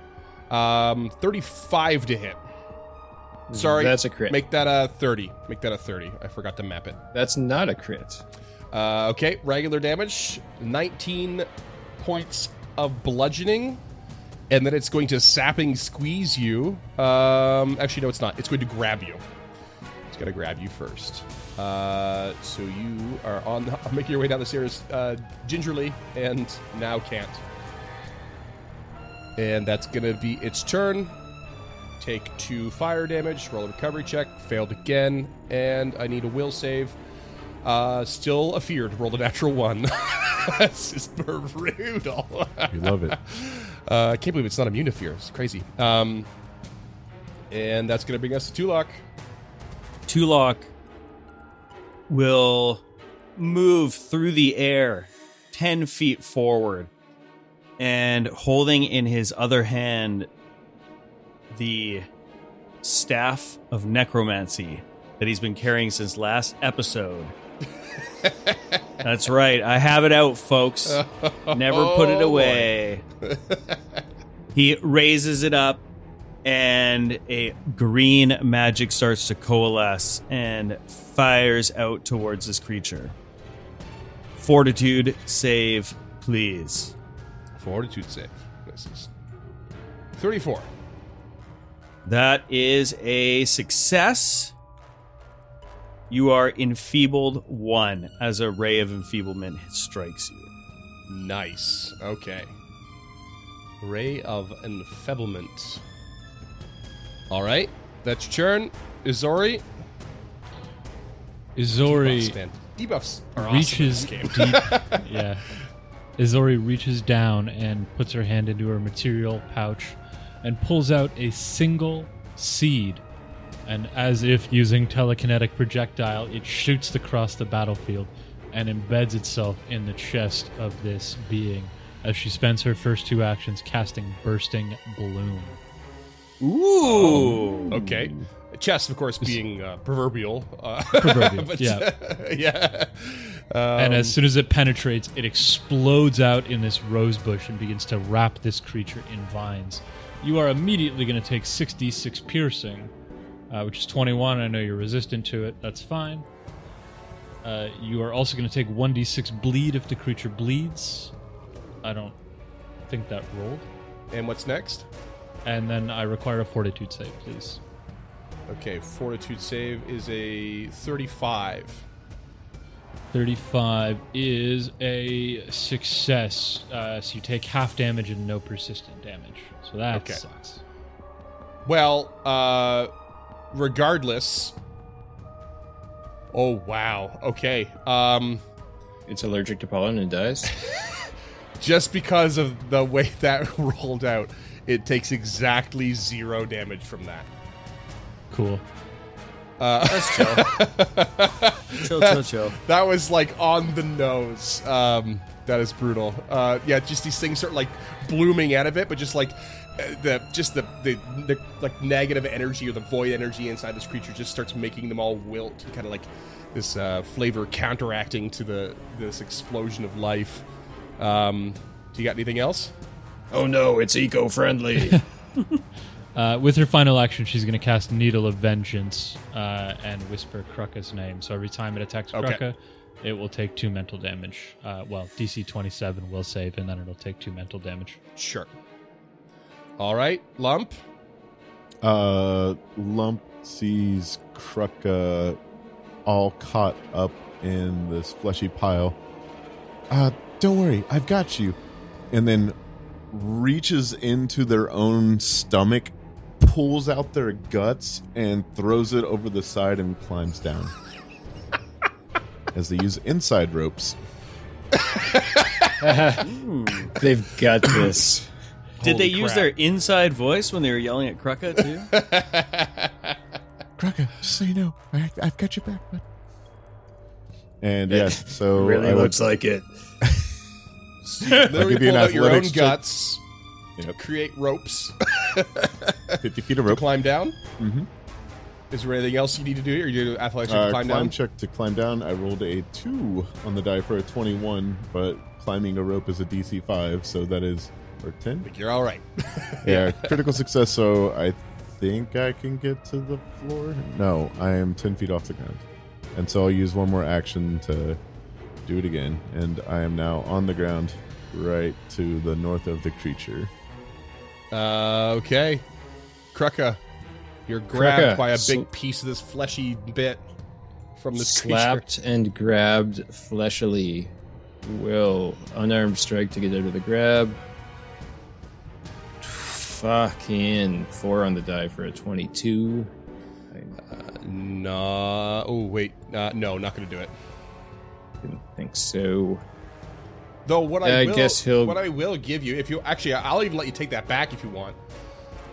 Um, 35 to hit. Sorry, That's a crit. Make that a 30. Make that a 30. I forgot to map it. That's not a crit. Uh, okay, regular damage, 19 points of bludgeoning, and then it's going to sapping squeeze you. Um, actually, no, it's not. It's going to grab you. It's going to grab you first. Uh, so you are on, the, making your way down the stairs uh, gingerly, and now can't. And that's going to be its turn. Take two fire damage. Roll a recovery check. Failed again, and I need a will save. Uh, still a feared. Rolled a natural one. this is brutal. We love it. Uh, I can't believe it's not immune to fear. It's crazy. Um, and that's going to bring us to Tulok. Tulok will move through the air 10 feet forward and holding in his other hand the staff of necromancy that he's been carrying since last episode. That's right. I have it out, folks. Never put it Oh, away. he raises it up and a green magic starts to coalesce and fires out towards this creature. Fortitude save, please. Fortitude save. This is 34. That is a success. You are enfeebled one as a ray of enfeeblement strikes you. Nice. Okay. Ray of Enfeeblement. All right. That's your turn. Izori. Izori Debuffs, man. Debuffs are awesome reaches in this deep. game. yeah. Izori reaches down and puts her hand into her material pouch and pulls out a single seed. And as if using telekinetic projectile, it shoots across the battlefield and embeds itself in the chest of this being as she spends her first two actions casting Bursting Bloom. Ooh. Okay. Chest, of course, being uh, proverbial. Uh, Proverbial, but, yeah. yeah. and Um, as soon as it penetrates, it explodes out in this rose bush and begins to wrap this creature in vines. You are immediately going to take 6d6 piercing, uh, which is 21. I know you're resistant to it. That's fine. Uh, you are also going to take 1d6 bleed if the creature bleeds. I don't think that rolled. And what's next? And then I require a fortitude save, please. Okay, fortitude save is a 35. 35 is a success. Uh, so you take half damage and no persistent damage. So that Okay. sucks. Well, uh, regardless. Oh wow. Okay. Um, It's allergic to pollen and dies. just because of the way that rolled out, it takes exactly zero damage from that. Cool. That's chill. chill, chill, chill. That was like on the nose. Um, that is brutal. Uh, yeah, just these things start like blooming out of it, but just like uh, the just the, the the like negative energy or the void energy inside this creature just starts making them all wilt, kind of like this uh, flavor counteracting to the this explosion of life. Um, do you got anything else? Oh no, it's eco-friendly. Uh, with her final action, she's going to cast Needle of Vengeance uh, and whisper Kruka's name. So every time it attacks Okay. It will take two mental damage. Uh, well, DC 27 will save, and then it'll take two mental damage. Sure. All right, lump. Uh, Lump sees Krucka all caught up in this fleshy pile. Uh, don't worry, I've got you. And then reaches into their own stomach, pulls out their guts, and throws it over the side and climbs down. As they use inside ropes. They've got this. Did they Holy use their inside voice when they were yelling at Krucka too? Krucka, just so you know, I, I've got your back, bud. And yes, so really I would- looks like it. Literally give you pull out your own guts. Yep. Create ropes. 50 feet of to rope. climb down. Mhm. Is there anything else you need to do? Or you do athletics check Uh, to climb, climb down? check to climb down. I rolled a two on the die for a 21, but climbing a rope is a DC 5, so that is or 10. Think You're all right. Yeah, critical success. So I think I can get to the floor. No, I am 10 feet off the ground, and so I'll use one more action to do it again, and I am now on the ground, right to the north of the creature. Uh, okay. Krucka, you're grabbed Krucka, by a sl- big piece of this fleshy bit from this creature. Slapped and grabbed fleshily. Will unarmed strike to get out of the grab. Fucking four on the die for a 22. No. Oh wait. Uh, no, not going to do it. Didn't think so. Though what I, I will, guess he'll- what I will give you, if you actually, I'll even let you take that back if you want.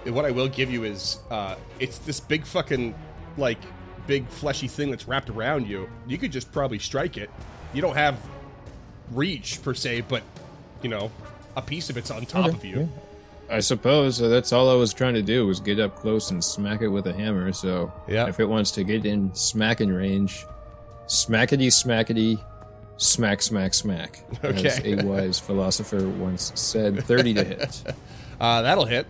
What I will give you is, uh, it's this big fucking, like, big fleshy thing that's wrapped around you. You could just probably strike it. You don't have reach per se, but you know, a piece of it's on top of you. I suppose uh, that's all I was trying to do was get up close and smack it with a hammer. So Yeah. if it wants to get in smacking range, smackety smackety, smack smack smack. As a wise philosopher once said, thirty to hit, Uh, that'll hit.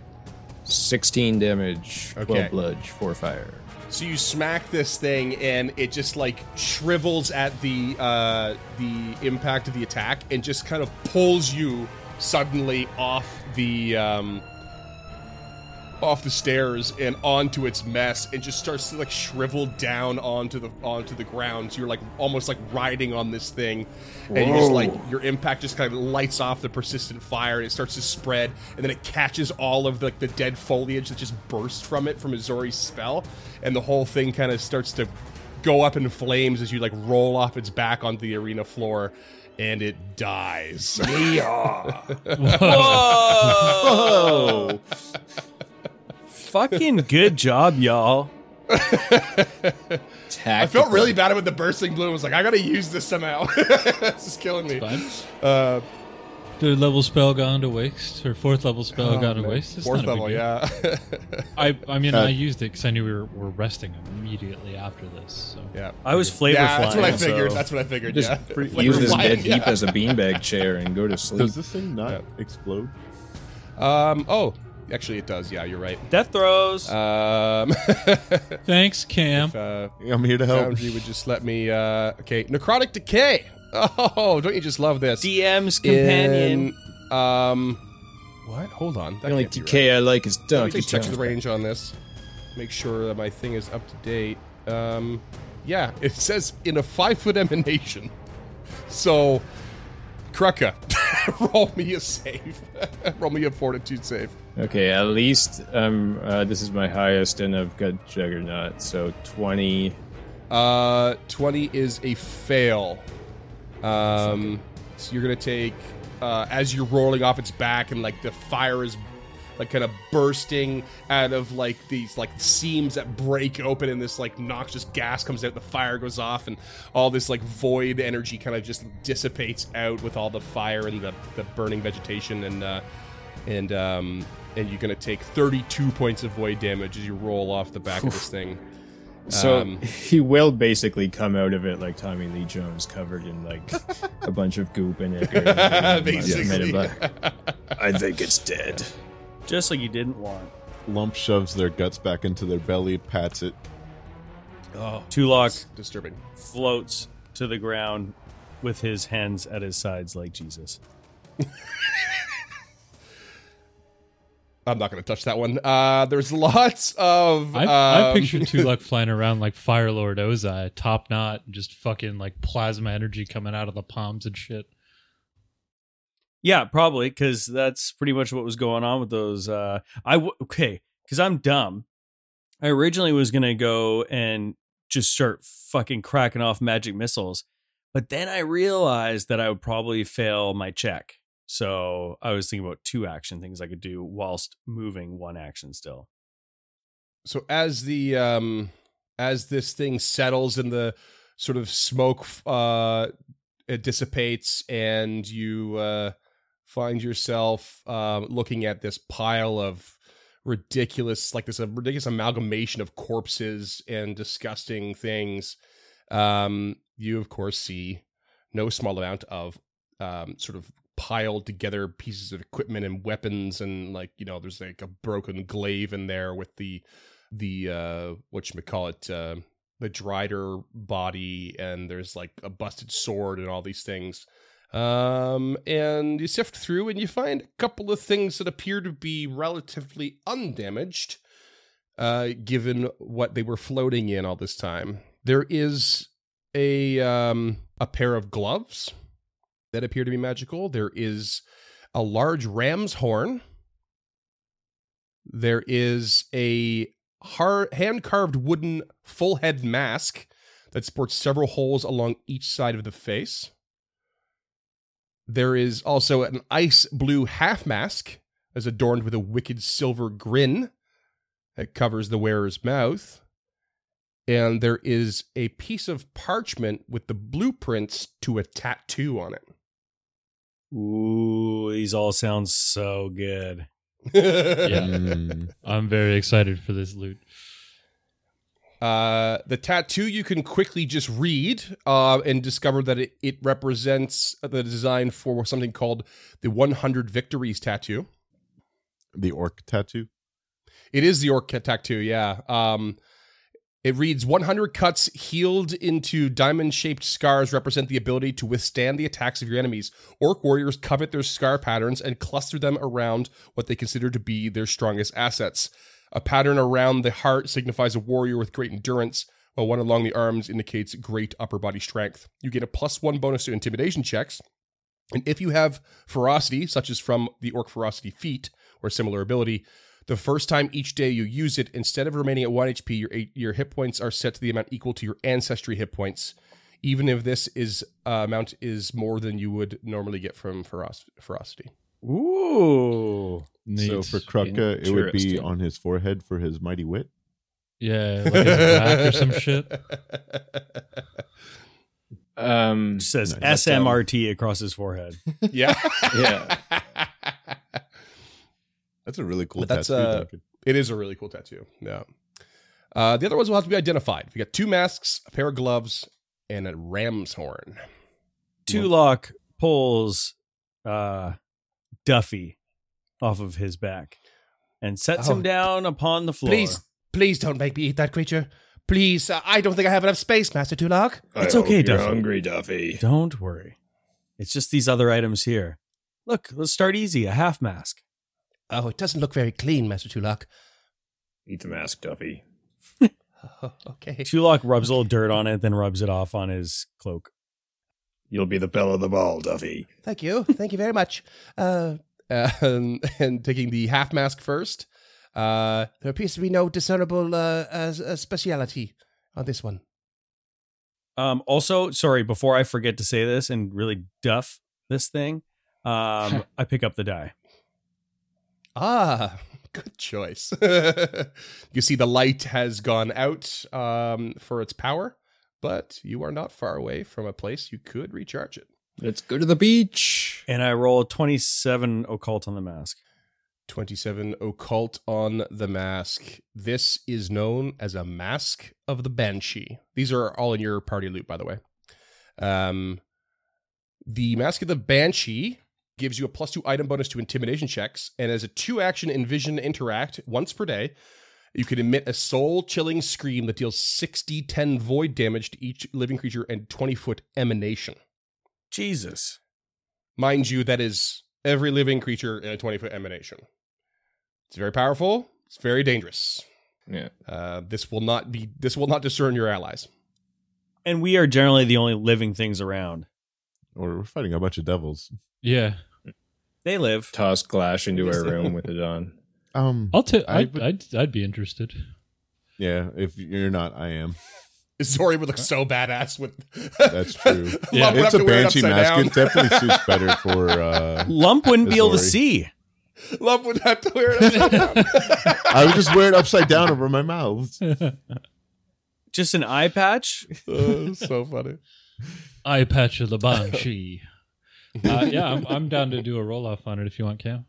sixteen damage, twelve Okay. bludge, four fire. So you smack this thing, and it just like shrivels at the uh, the impact of the attack, and just kind of pulls you suddenly off the um, off the stairs and onto its mess, and just starts to like shrivel down onto the onto the ground. So you're like almost like riding on this thing, and you just like your impact just kind of lights off the persistent fire, and it starts to spread, and then it catches all of the, like the dead foliage that just burst from it from Azori's spell, and the whole thing kind of starts to go up in flames as you like roll off its back onto the arena floor, and it dies. Yeah. Whoa! Fucking good job, y'all. I felt really bad with the bursting bloom. I was like, I gotta use this somehow. this is killing me. Fine. Uh, Third level spell gone to waste, or fourth level spell oh, gone to waste. It's Fourth not a big level, yeah. I, I mean, Uh, I used it because I knew we were, were resting immediately after this. So yeah. I was flavor Yeah, that's what I figured. so- That's what I figured. Just yeah. use this flying, dead heap yeah. as a beanbag chair and go to sleep. Does this thing not Yeah. explode? Um. Oh, actually, it does. Yeah, you're right. Death throes. Um. thanks, Cam. if, uh, I'm here to help. Foundry would just let me. Uh. Okay. Necrotic decay. Oh, don't you just love this? DM's companion. In, um. What? Hold on. That The only can't be right. decay I like is Let me donkey just check the range on this. Make sure that my thing is up to date. Um, yeah, it says in a five foot emanation. So, Krucka, roll me a save. roll me a fortitude save. Okay, at least um, uh, this is my highest, and I've got Juggernaut, so 20. Uh, 20 is a fail. Um, so you're gonna take uh, as you're rolling off its back, and like the fire is like kind of bursting out of like these like seams that break open, and this like noxious gas comes out. The fire goes off, and all this like void energy kind of just dissipates out with all the fire and the, the burning vegetation, and uh, and um, and you're gonna take 32 points of void damage as you roll off the back of this thing. So Um, he will basically come out of it like Tommy Lee Jones, covered in like a bunch of goop and ichor. and Basically. Men in Black. I think it's dead. Just like you didn't want. Lump shoves their guts back into their belly, pats it. Oh, Tulok disturbing. floats to the ground with his hands at his sides like Jesus. I'm not going to touch that one. Uh, there's lots of. I, I um, picture Tulak flying around like Fire Lord Ozai, top knot, just fucking like plasma energy coming out of the palms and shit. Yeah, probably because that's pretty much what was going on with those. Uh, I w- okay because I'm dumb. I originally was gonna go and just start fucking cracking off magic missiles, but then I realized that I would probably fail my check. So I was thinking about two action things I could do whilst moving one action still. so as the um as this thing settles and the sort of smoke uh it dissipates and you uh find yourself um looking at this pile of ridiculous like this a ridiculous amalgamation of corpses and disgusting things um you of course see no small amount of um sort of piled together pieces of equipment and weapons and like you know there's like a broken glaive in there with the the uh what you call it uh the drider body and there's like a busted sword and all these things. Um and you sift through and you find a couple of things that appear to be relatively undamaged uh given what they were floating in all this time. There is a um a pair of gloves that appear to be magical there is a large ram's horn there is a hard, hand-carved wooden full head mask that sports several holes along each side of the face. There is also an ice blue half mask as adorned with a wicked silver grin that covers the wearer's mouth. And there is a piece of parchment with the blueprints to a tattoo on it. Ooh, these all sound so good. Yeah. Mm. I'm very excited for this loot. Uh, the tattoo you can quickly just read uh, and discover that it, it represents the design for something called the 100 Victories tattoo. The orc tattoo. It is the orc tattoo, yeah. Um, it reads 100 cuts healed into diamond shaped scars represent the ability to withstand the attacks of your enemies. Orc warriors covet their scar patterns and cluster them around what they consider to be their strongest assets. A pattern around the heart signifies a warrior with great endurance, while one along the arms indicates great upper body strength. You get a plus one bonus to intimidation checks. And if you have ferocity, such as from the orc ferocity feat or similar ability, the first time each day you use it, instead of remaining at 1 HP, your, your hit points are set to the amount equal to your ancestry hit points, even if this is uh, amount is more than you would normally get from feroc- ferocity. Ooh. Neat. So for Krupka, it would be on his forehead for his mighty wit. yeah, like his back or some shit. Um, It says Nice. SMRT across his forehead. yeah. Yeah. That's a really cool But that's, tattoo. uh, Duncan. It is a really cool tattoo. Yeah. Uh, the other ones will have to be identified. We got two masks, a pair of gloves, and a ram's horn. Tulok pulls uh, Duffy off of his back and sets Oh, him down upon the floor. Please, please don't make me eat that creature. Please, uh, I don't think I have enough space, Master Tulak. It's okay, Duffy. hungry, Duffy. Don't worry. It's just these other items here. Look, let's start easy. A half mask. Oh, it doesn't look very clean, Master Tulak. Eat the mask, Duffy. Oh, okay. Tulok rubs a little dirt on it, then rubs it off on his cloak. You'll be the belle of the ball, Duffy. Thank you. Thank you very much. Uh, and, and taking the half mask first, uh, there appears to be no discernible uh, uh, uh, speciality on this one. Um, also, sorry, before I forget to say this and really duff this thing, um, I pick up the die. Ah, good choice. you see, the light has gone out um, for its power, but you are not far away from a place you could recharge it. Let's go to the beach. And I roll 27 occult on the mask. 27 occult on the mask. This is known as a mask of the banshee. These are all in your party loot, by the way. Um, the mask of the banshee gives you a plus two item bonus to intimidation checks, and as a two action envision interact once per day, You can emit a soul chilling scream that deals 60 10 void damage to each living creature and 20 foot emanation. Jesus. Mind you, that is every living creature in a 20 foot emanation. It's very powerful. It's very dangerous. Yeah. Uh, this will not be. This will not discern your allies. And we are generally the only living things around. Or we're fighting a bunch of devils. Yeah, They live. Toss Glash into her room with it on. Um, I'll take. I I'd, I'd, I'd be interested. yeah. If you're not, I am. Zori would look so badass with. That's true. Yeah. It's a to wear it banshee mask. down. It definitely suits better for. uh Lump wouldn't be able to see. Lump would have to wear it upside down. I would just wear it upside down over my mouth. Just an eye patch. Oh, so funny. Eye patch of the banshee. uh, yeah, I'm, I'm down to do a roll off on it if you want, Cam.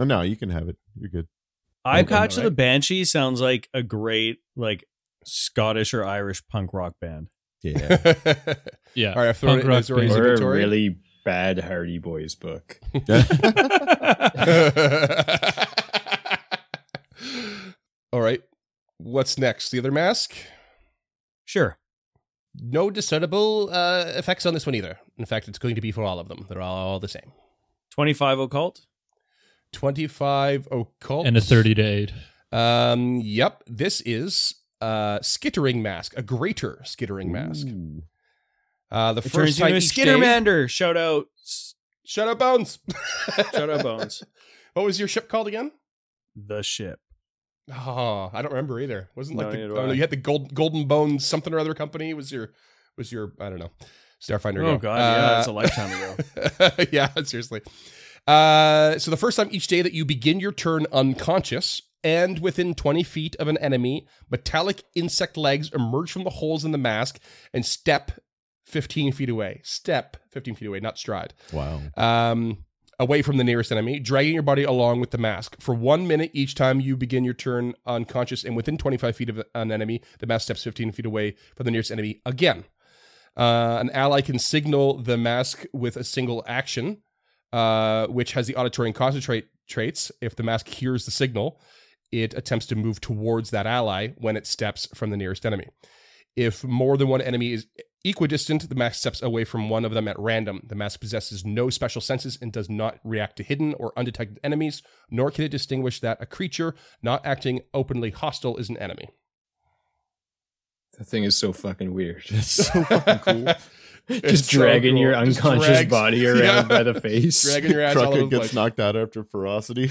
Oh no, you can have it. You're good. Eye Okay, patch of the alright. banshee sounds like a great like Scottish or Irish punk rock band. Yeah. Yeah, All right, I've thrown Punk it in rock Zori's band. A inventory. really bad Hardy Boys book. All right. What's next? The other mask? Sure. No discernible uh, effects on this one either. In fact, it's going to be for all of them. They're all the same. 25 occult. 25 occult. and a 30 to 8. Um, yep. This is uh skittering mask, a greater skittering mask. Ooh. Uh the It first turns time into a each day- Skittermander. Shout out. Shout out Bones. Shout out Bones. What was your ship called again? The ship. Oh, I don't remember either. Wasn't like No, the, neither I do don't know, I. you had the gold golden bones something or other company was your was your I don't know Starfinder. Oh, go. God. Yeah, Uh, that's a lifetime ago. yeah, seriously. Uh, so the first time each day that you begin your turn unconscious and within 20 feet of an enemy, metallic insect legs emerge from the holes in the mask and step 15 feet away. Step 15 feet away, not stride. Wow. Um, away from the nearest enemy, dragging your body along with the mask. For one minute each time you begin your turn unconscious and within 25 feet of an enemy, the mask steps 15 feet away from the nearest enemy again. Uh, an ally can signal the mask with a single action, uh, which has the auditory and concentrate traits. If the mask hears the signal, it attempts to move towards that ally when it steps from the nearest enemy. If more than one enemy is equidistant, the mask steps away from one of them at random. The mask possesses no special senses and does not react to hidden or undetected enemies, nor can it distinguish that a creature not acting openly hostile is an enemy. That thing is so fucking weird. It's so fucking cool. It's Just so dragging cool. your unconscious drags- body around Yeah. by the face. dragging your ass all over Trucker the gets place. knocked out after ferocity.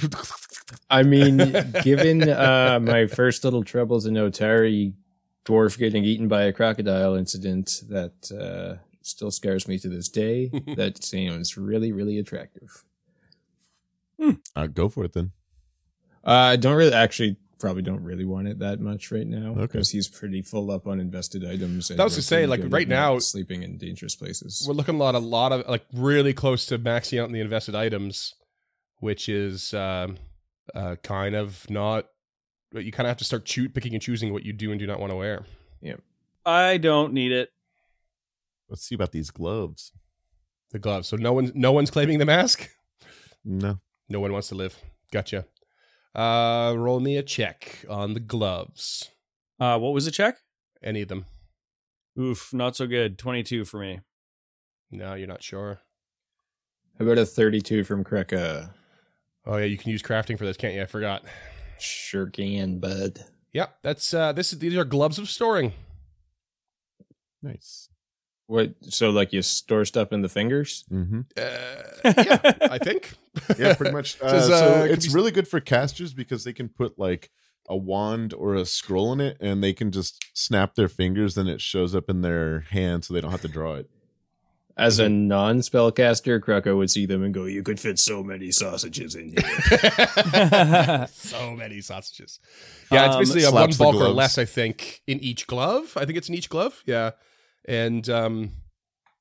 I mean, given uh, my first little troubles in Otari, dwarf getting eaten by a crocodile incident that uh, still scares me to this day. that sounds really, really attractive. uh, go for it then. Uh, I don't really, actually, probably don't really want it that much right now Okay. because he's pretty full up on invested items. And That was to say, like, right now- sleeping in dangerous places. We're looking at a lot of like really close to maxing out the invested items, which is um, uh, kind of not. But you kind of have to start choo- picking and choosing what you do and do not want to wear. Yeah. I don't need it. Let's see about these gloves. The gloves. So no one, no one's claiming the mask. No. No one wants to live. Gotcha. Uh, roll me a check on the gloves. Uh, what was the check? Any of them? Oof, not so good. 22 for me. No, you're not sure. How about a 32 from Kreka? Oh yeah, you can use crafting for this, can't you? I forgot. Sure can, bud. Yep, that's uh, this. is These are gloves of storing. Nice. What? So, like, you store stuff in the fingers? Mm-hmm. Uh, yeah, I think. Yeah, pretty much. Uh, Says, uh, so could it's be- really good for casters because they can put like a wand or a scroll in it, and they can just snap their fingers, and it shows up in their hand, so they don't have to draw it. As a non spellcaster, Kreka would see them and go, You could fit so many sausages in here. so many sausages. Yeah, it's Um, basically a one slaps the bulk or less, I think, in each glove. I think it's in each glove. Yeah, and um,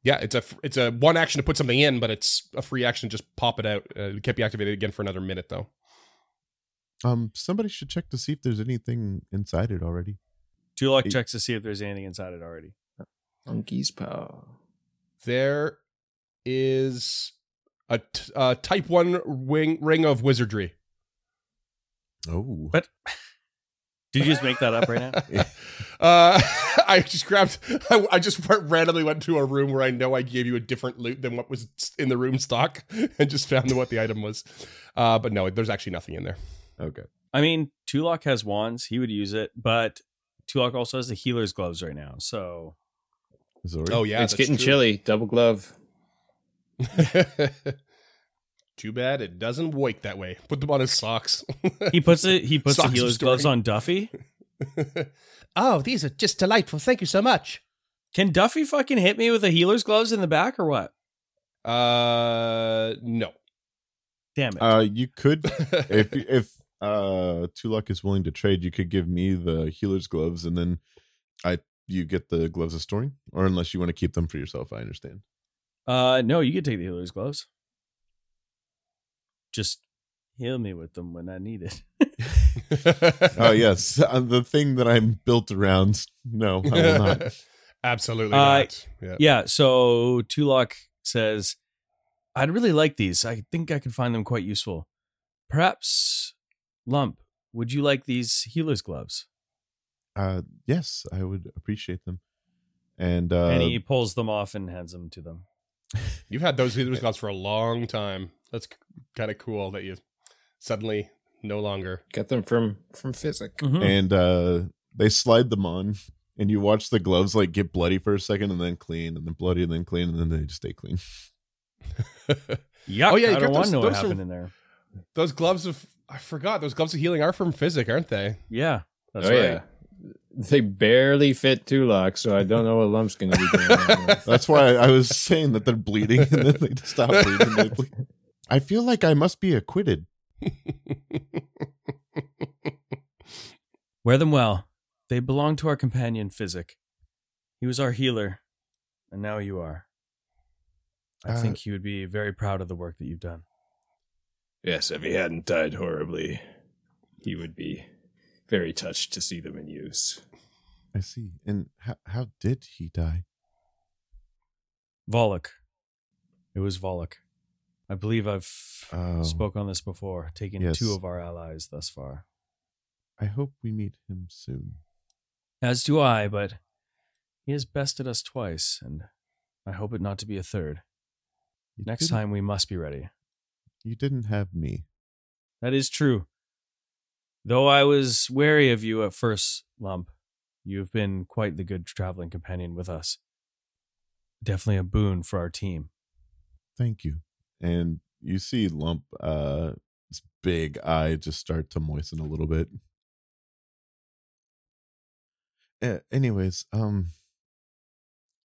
yeah, it's a it's a one action to put something in, but it's a free action to just pop it out. Uh, it can't be activated again for another minute though. Um, somebody should check to see if there's anything inside it already. Tulok checks to see if there's anything inside it already. Monkey's paw. There is a t- uh, type one wing ring of wizardry. Oh, But Did you just make that up right now? Uh, I just grabbed. I, I just randomly went to a room where I know I gave you a different loot than what was in the room stock, and just found what the item was. Uh, but no, there's actually nothing in there. Okay. I mean, Tulok has wands. He would use it, but Tulok also has the healer's gloves right now. So Zori? Oh yeah, it's getting true. chilly. Double glove. Too bad it doesn't work that way. Put them on his socks. he puts it. He puts the Socks of healer's gloves on Duffy. oh, these are just delightful. Thank you so much. Can Duffy fucking hit me with the healer's gloves in the back or what? Uh, no. Damn it! Uh, you could if if uh Tulok is willing to trade, you could give me the healer's gloves, and then I you get the gloves of storing, or unless you want to keep them for yourself. I understand. Uh, no, you can take the healer's gloves. Just heal me with them when I need it. Oh yes, uh, the thing that I'm built around. No, I will not. Absolutely Uh, not. Yeah. yeah. So Tulok says, "I'd really like these. I think I could find them quite useful. Perhaps, Lump, would you like these healer's gloves?" Uh, yes, I would appreciate them. And uh, and he pulls them off and hands them to them. You've had those healer's gloves for a long time. That's kind of cool that you suddenly no longer. get them from from Physic. Mhm. and uh, they slide them on, and you watch the gloves like get bloody for a second, and then clean, and then bloody, and then clean, and then they just stay clean. Yuck! Oh, yeah, you I don't want those- to know what those are- happened in there. those gloves of I forgot those gloves of healing are from Physic, aren't they? Yeah, that's oh right. yeah. They barely fit Tulok, so I don't know what Lump's going to be doing. That's why I was saying that they're bleeding, and then they stop bleeding. They bleed. I feel like I must be acquitted. Wear them well. They belong to our companion, Physic. He was our healer, and now you are. I Uh, think he would be very proud of the work that you've done. yes, if he hadn't died horribly, he would be very touched to see them in use. I see. And how, how did he die? Volok. It was Volok. I believe I've Oh. spoke on this before, taking Yes. two of our allies thus far. I hope we meet him soon. As do I, but he has bested us twice, and I hope it not to be a third. You Next time we must be ready. you didn't have me. That is true. Though I was wary of you at first, Lump, you have been quite the good traveling companion with us. Definitely a boon for our team. Thank you. And you see Lump, uh, his big eye just start to moisten a little bit. Uh, anyways, um,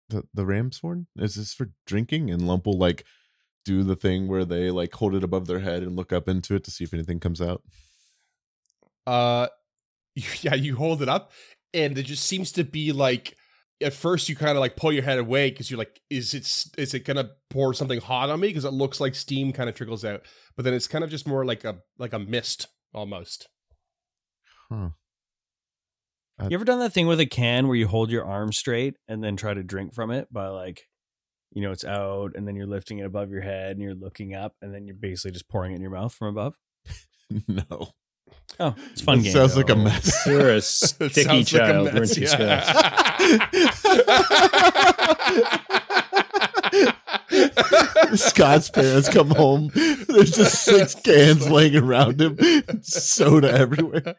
the the ram's horn is this for drinking? And Lump will like do the thing where they like hold it above their head and look up into it to see if anything comes out. Uh, yeah, you hold it up, and it just seems to be like. At first, you kind of like pull your head away because you're like, "Is it is it gonna pour something hot on me?" Because it looks like steam kind of trickles out, but then it's kind of just more like a like a mist almost. Huh. Uh, You ever done that thing with a can where you hold your arm straight and then try to drink from it by like, you know, it's out and then you're lifting it above your head and you're looking up and then you're basically just pouring it in your mouth from above? no. Oh, it's a fun It game. sounds like a mess. You're a sticky sounds like a child, mess, yeah. Scott? Scott's parents come home. There's just six cans laying around him. Soda everywhere.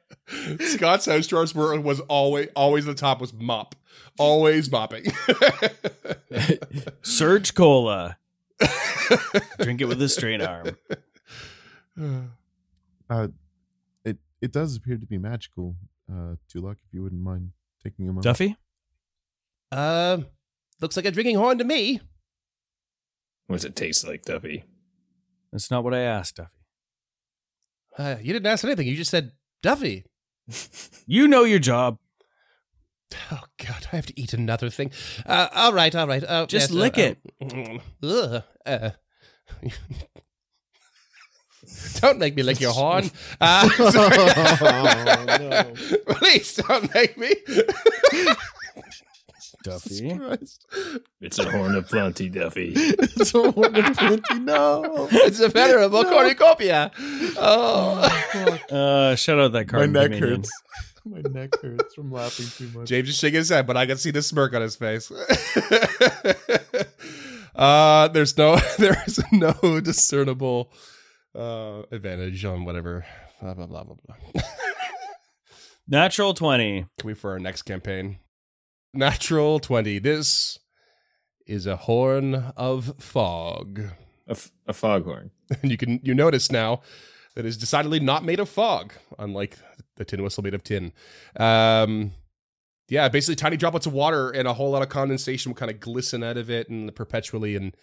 Scott's house drawers were was always always the top was mop, always mopping. Surge Cola. Drink it with a straight arm. Uh, it it does appear to be magical. Uh, Tulok, if you wouldn't mind taking a moment. Duffy? uh, looks like a drinking horn to me. What does it taste like, Duffy? That's not what I asked, Duffy. Uh, you didn't ask anything. You just said Duffy. You know your job. Oh God, I have to eat another thing. Uh, all right, all right. Uh, Just yes, uh, lick it. uh, ugh, uh, don't make me lick your horn. Uh, Oh, no. Please don't make me. Duffy. It's a horn of plenty, Duffy. it's a horn of plenty. No. it's a venerable cornucopia. Oh. Uh, shout out that My card. neck hurts. My neck hurts from laughing too much. James is shaking his head, but I can see the smirk on his face. uh, there's no, there's no discernible uh, advantage on whatever. Blah blah blah blah blah. Natural 20. Can we for our next campaign? Natural twenty. This is a horn of fog, A, f- a foghorn. and you can you notice now that is decidedly not made of fog, unlike the tin whistle made of tin. Um, yeah, basically tiny droplets of water and a whole lot of condensation will kind of glisten out of it and perpetually. And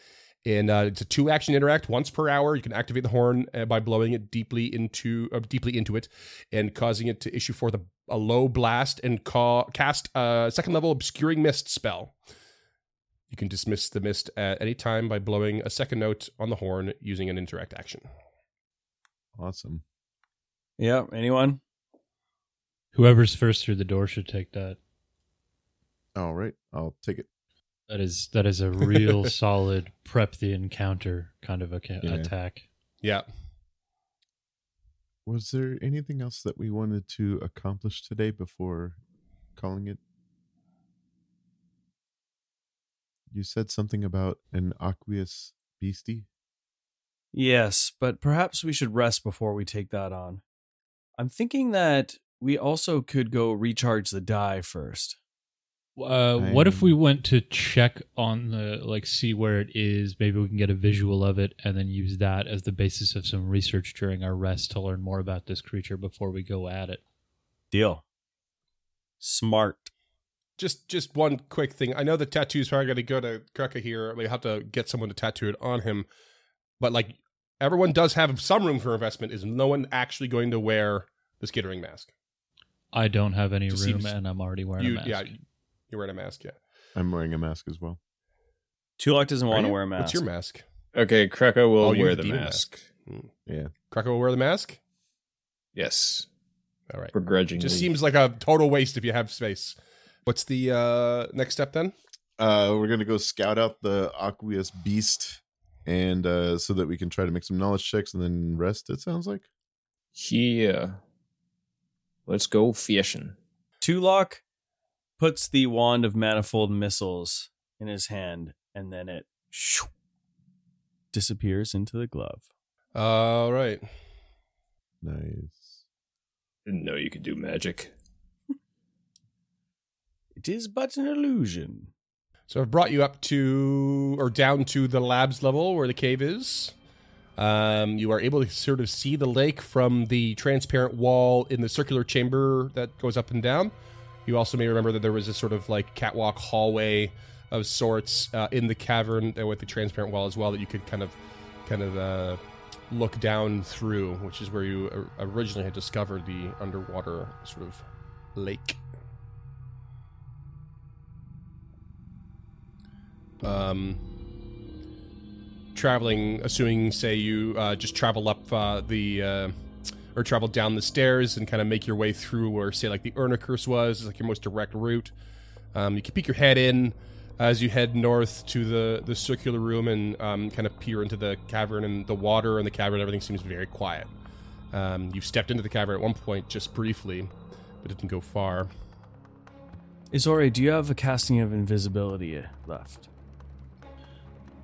and uh, it's a two action interact once per hour. You can activate the horn uh, by blowing it deeply into uh, deeply into it and causing it to issue forth a, a low blast and ca- cast a second level obscuring mist spell. You can dismiss the mist at any time by blowing a second note on the horn using an interact action. Awesome. Yeah. Anyone? Whoever's first through the door should take that. All right. I'll take it. That is that is a real solid prep the encounter kind of a ca- Yeah. attack. Yeah. Was there anything else that we wanted to accomplish today before calling it? You said something about an aqueous beastie. Yes, but perhaps we should rest before we take that on. I'm thinking that we also could go recharge the die first. Uh, what if we went to check on the like see where it is? Maybe we can get a visual of it and then use that as the basis of some research during our rest to learn more about this creature before we go at it. Deal. Smart. just just one quick thing. I know the tattoo's probably going to go to Krucka here. We have to get someone to tattoo it on him, but like everyone does have some room for investment. Is no one actually going to wear the skittering mask? I don't have any Just room seems- and I'm already wearing You a mask. yeah, you're wearing a mask. Yeah. I'm wearing a mask as well. Tulok doesn't want to wear a mask. What's your mask? Okay, Krucka will Oh, you wear have the demon mask. Yeah. Krucka will wear the mask. Yes, All right. begrudgingly. Just seems like a total waste if you have space. What's the uh next step then? Uh, we're gonna go scout out the aqueous beast, and uh, so that we can try to make some knowledge checks and then rest. It sounds like. Yeah. Let's go fishing. Tulok puts the wand of manifold missiles in his hand, and then it shoo, disappears into the glove. All right. Nice. Didn't know you could do magic. It is but an illusion. So I've brought you up to or down to the labs level where the cave is. Um, you are able to sort of see the lake from the transparent wall in the circular chamber that goes up and down. You also may remember that there was a sort of like catwalk hallway of sorts uh, in the cavern with the transparent wall as well that you could kind of, kind of uh, look down through, which is where you originally had discovered the underwater sort of lake. um, traveling, assuming, say, you uh, just travel up uh, the, uh, or travel down the stairs and kind of make your way through where, say, like the Urna Curse was, is like your most direct route. Um, you can peek your head in as you head north to the, the circular room and um, kind of peer into the cavern and the water and the cavern. Everything seems very quiet. Um, you've stepped into the cavern at one point just briefly, but didn't go far. Izori, do you have a casting of invisibility left?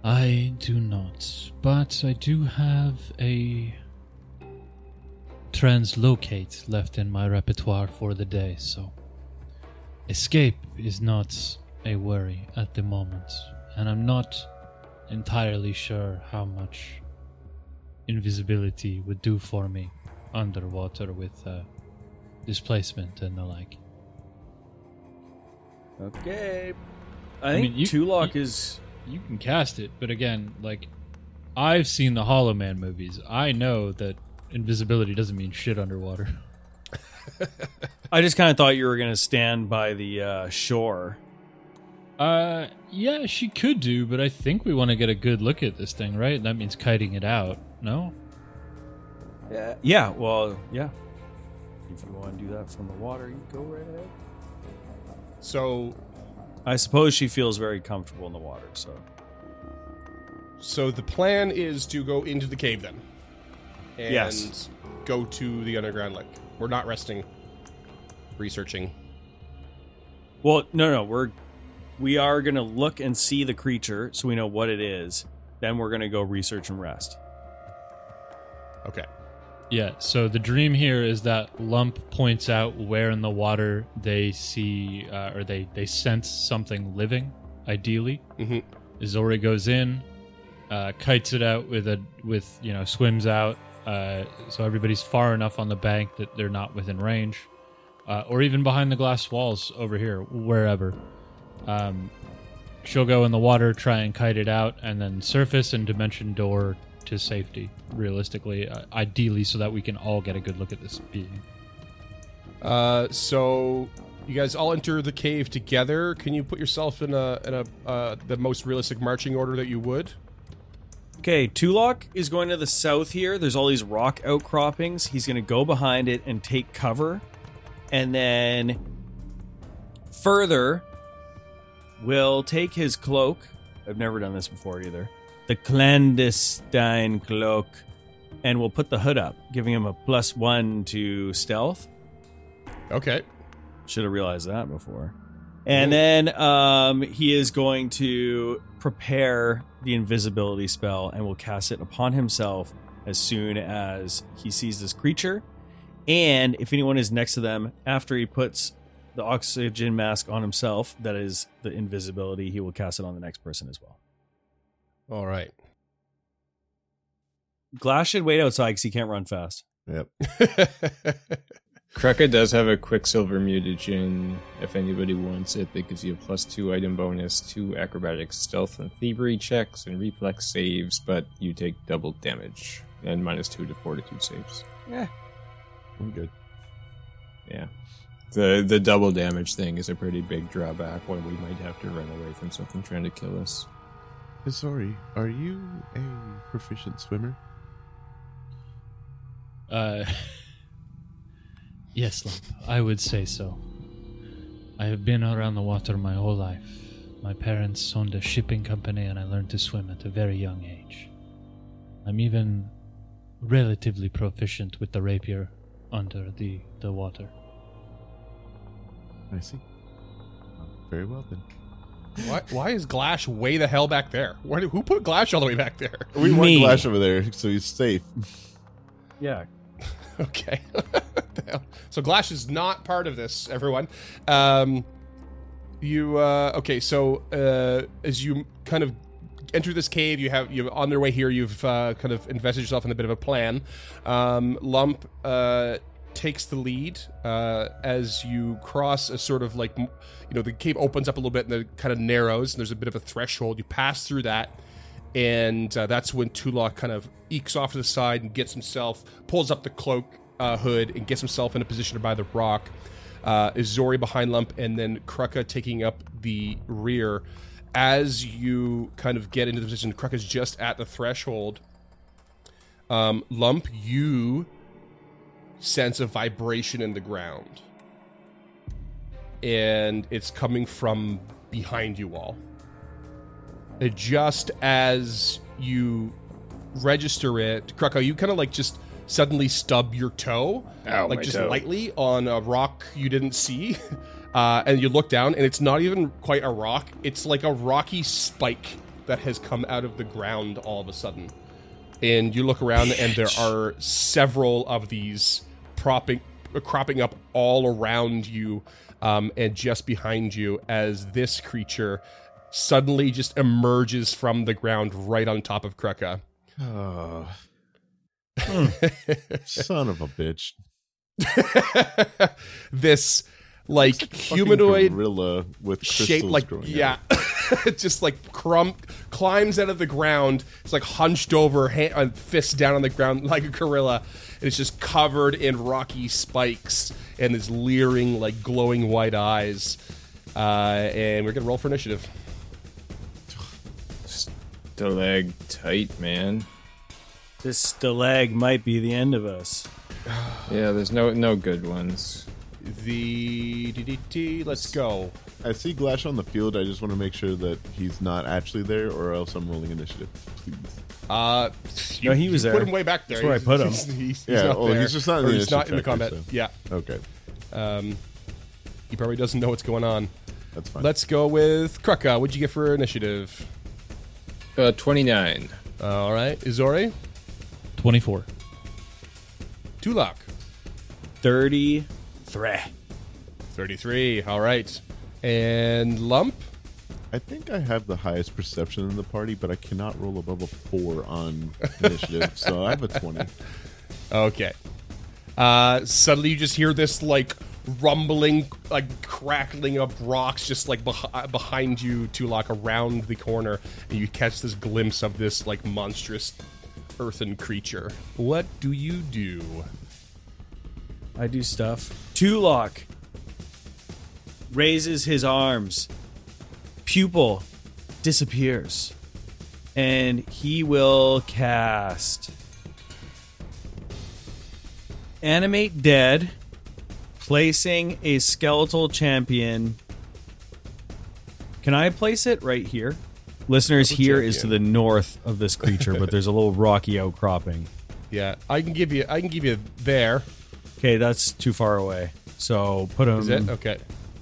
I do not, but I do have a translocate left in my repertoire for the day, so escape is not a worry at the moment, and I'm not entirely sure how much invisibility would do for me underwater with uh, displacement and the like. Okay. I, I think mean, you- Tulok you- is. you can cast it, but again, like I've seen the Hollow Man movies. I know that invisibility doesn't mean shit underwater. I just kind of thought you were going to stand by the uh, shore. Uh, yeah, she could do, but I think we want to get a good look at this thing, right? That means kiting it out. No, Yeah. Yeah. Well, yeah. If you want to do that from the water, you go right ahead. So I suppose she feels very comfortable in the water, so So the plan is to go into the cave then. And Yes. go to the underground lake. We're not resting, researching. Well, no, no, we're we are gonna look and see the creature so we know what it is. Then we're gonna go research and rest. Okay. Yeah, so the dream here is that Lump points out where in the water they see uh, or they, they sense something living, ideally. Mhm. Izori goes in, uh, kites it out with a with you know swims out, uh, so everybody's far enough on the bank that they're not within range, uh, or even behind the glass walls over here, wherever. Um, she'll go in the water, try and kite it out, and then surface and dimension door to safety. Realistically, uh, ideally, so that we can all get a good look at this being. Uh, so you guys all enter the cave together. Can you put yourself in a in a uh, the most realistic marching order that you would? Okay, Tulok is going to the south here. There's all these rock outcroppings. He's going to go behind it and take cover. And then further, will take his cloak. I've never done this before either. The clandestine cloak. And we'll put the hood up, giving him a plus one to stealth. Okay. Should have realized that before. And then um, he is going to prepare the invisibility spell and will cast it upon himself as soon as he sees this creature. And if anyone is next to them after he puts the oxygen mask on himself, that is the invisibility, he will cast it on the next person as well. All right. Glass should wait outside because he can't run fast. Yep. Krucka does have a Quicksilver mutagen. If anybody wants it, that gives you a plus two item bonus to acrobatics, stealth, and thievery checks and reflex saves, but you take double damage and minus two to fortitude saves. Yeah, I'm good. Yeah. The the double damage thing is a pretty big drawback when we might have to run away from something trying to kill us. Sorry, are you a proficient swimmer? Uh, yes, Lump, I would say so. I have been around the water my whole life. My parents owned a shipping company, and I learned to swim at a very young age. I'm even relatively proficient with the rapier under the, the water. I see. Very well then. why, why is Glash way the hell back there? Where, who put Glash all the way back there? We want Me. Glash over there, so he's safe. Yeah. Okay. So Glash is not part of this, everyone. Um, you uh, okay? So uh, as you kind of enter this cave, you have you on their way here. You've uh, kind of invested yourself in a bit of a plan. Um, Lump uh, takes the lead uh, as you cross a sort of like you know the cave opens up a little bit and it kind of narrows and there's a bit of a threshold. You pass through that and uh, that's when Tulok kind of ekes off to the side and gets himself, pulls up the cloak uh, hood and gets himself in a position by the rock. Uh, Izori behind Lump, and then Krucka taking up the rear. As you kind of get into the position, Krucka's just at the threshold. Um, Lump, you sense a vibration in the ground, and it's coming from behind you all just as you register it, Krucka, you kind of like just suddenly stub your toe, Ow, like just toe. lightly on a rock you didn't see, uh, and you look down, and it's not even quite a rock; it's like a rocky spike that has come out of the ground all of a sudden. And you look around, and there are several of these propping, cropping up all around you, um, and just behind you, as this creature suddenly just emerges from the ground right on top of Krucka. Oh, son of a bitch. this like humanoid gorilla with shape like yeah. it? Just like crump climbs out of the ground it's like hunched over hand, uh, fist down on the ground like a gorilla and it's just covered in rocky spikes and this leering like glowing white eyes. Uh, and we're gonna roll for initiative The leg tight, man. This stalag might be the end of us. Yeah, there's no no good ones. the DDT. Let's go. I see Glash on the field. I just want to make sure that he's not actually there, or else I'm rolling initiative. Please. Uh, No, he was you there. Put him way back there. That's where I put him. He's, he's, Yeah, not well, there. he's just not in Or the he's not in the combat. tracker, Yeah. Okay, Um, he probably doesn't know what's going on. that's fine. Let's go with Krucka. What'd you get for initiative? Uh, 29. All right, Izori, 24. Tulok, 33. 33. All right, and Lump. I think I have the highest perception in the party, but I cannot roll above a four on initiative, so I have a twenty. Okay. Uh, suddenly you just hear this like rumbling, like crackling of rocks, just like beh- uh, behind you, Tulok, around the corner, and you catch this glimpse of this like monstrous earthen creature. What do you do? I do stuff. Tulok raises his arms. Pupil disappears. And he will cast Animate Dead, placing a skeletal champion. Can I place it right here? Listeners, Skeletal here is to the north of this creature, but there's a little rocky outcropping. Yeah, I can give you. I can give you there. Okay, that's too far away. So put him. Is it okay?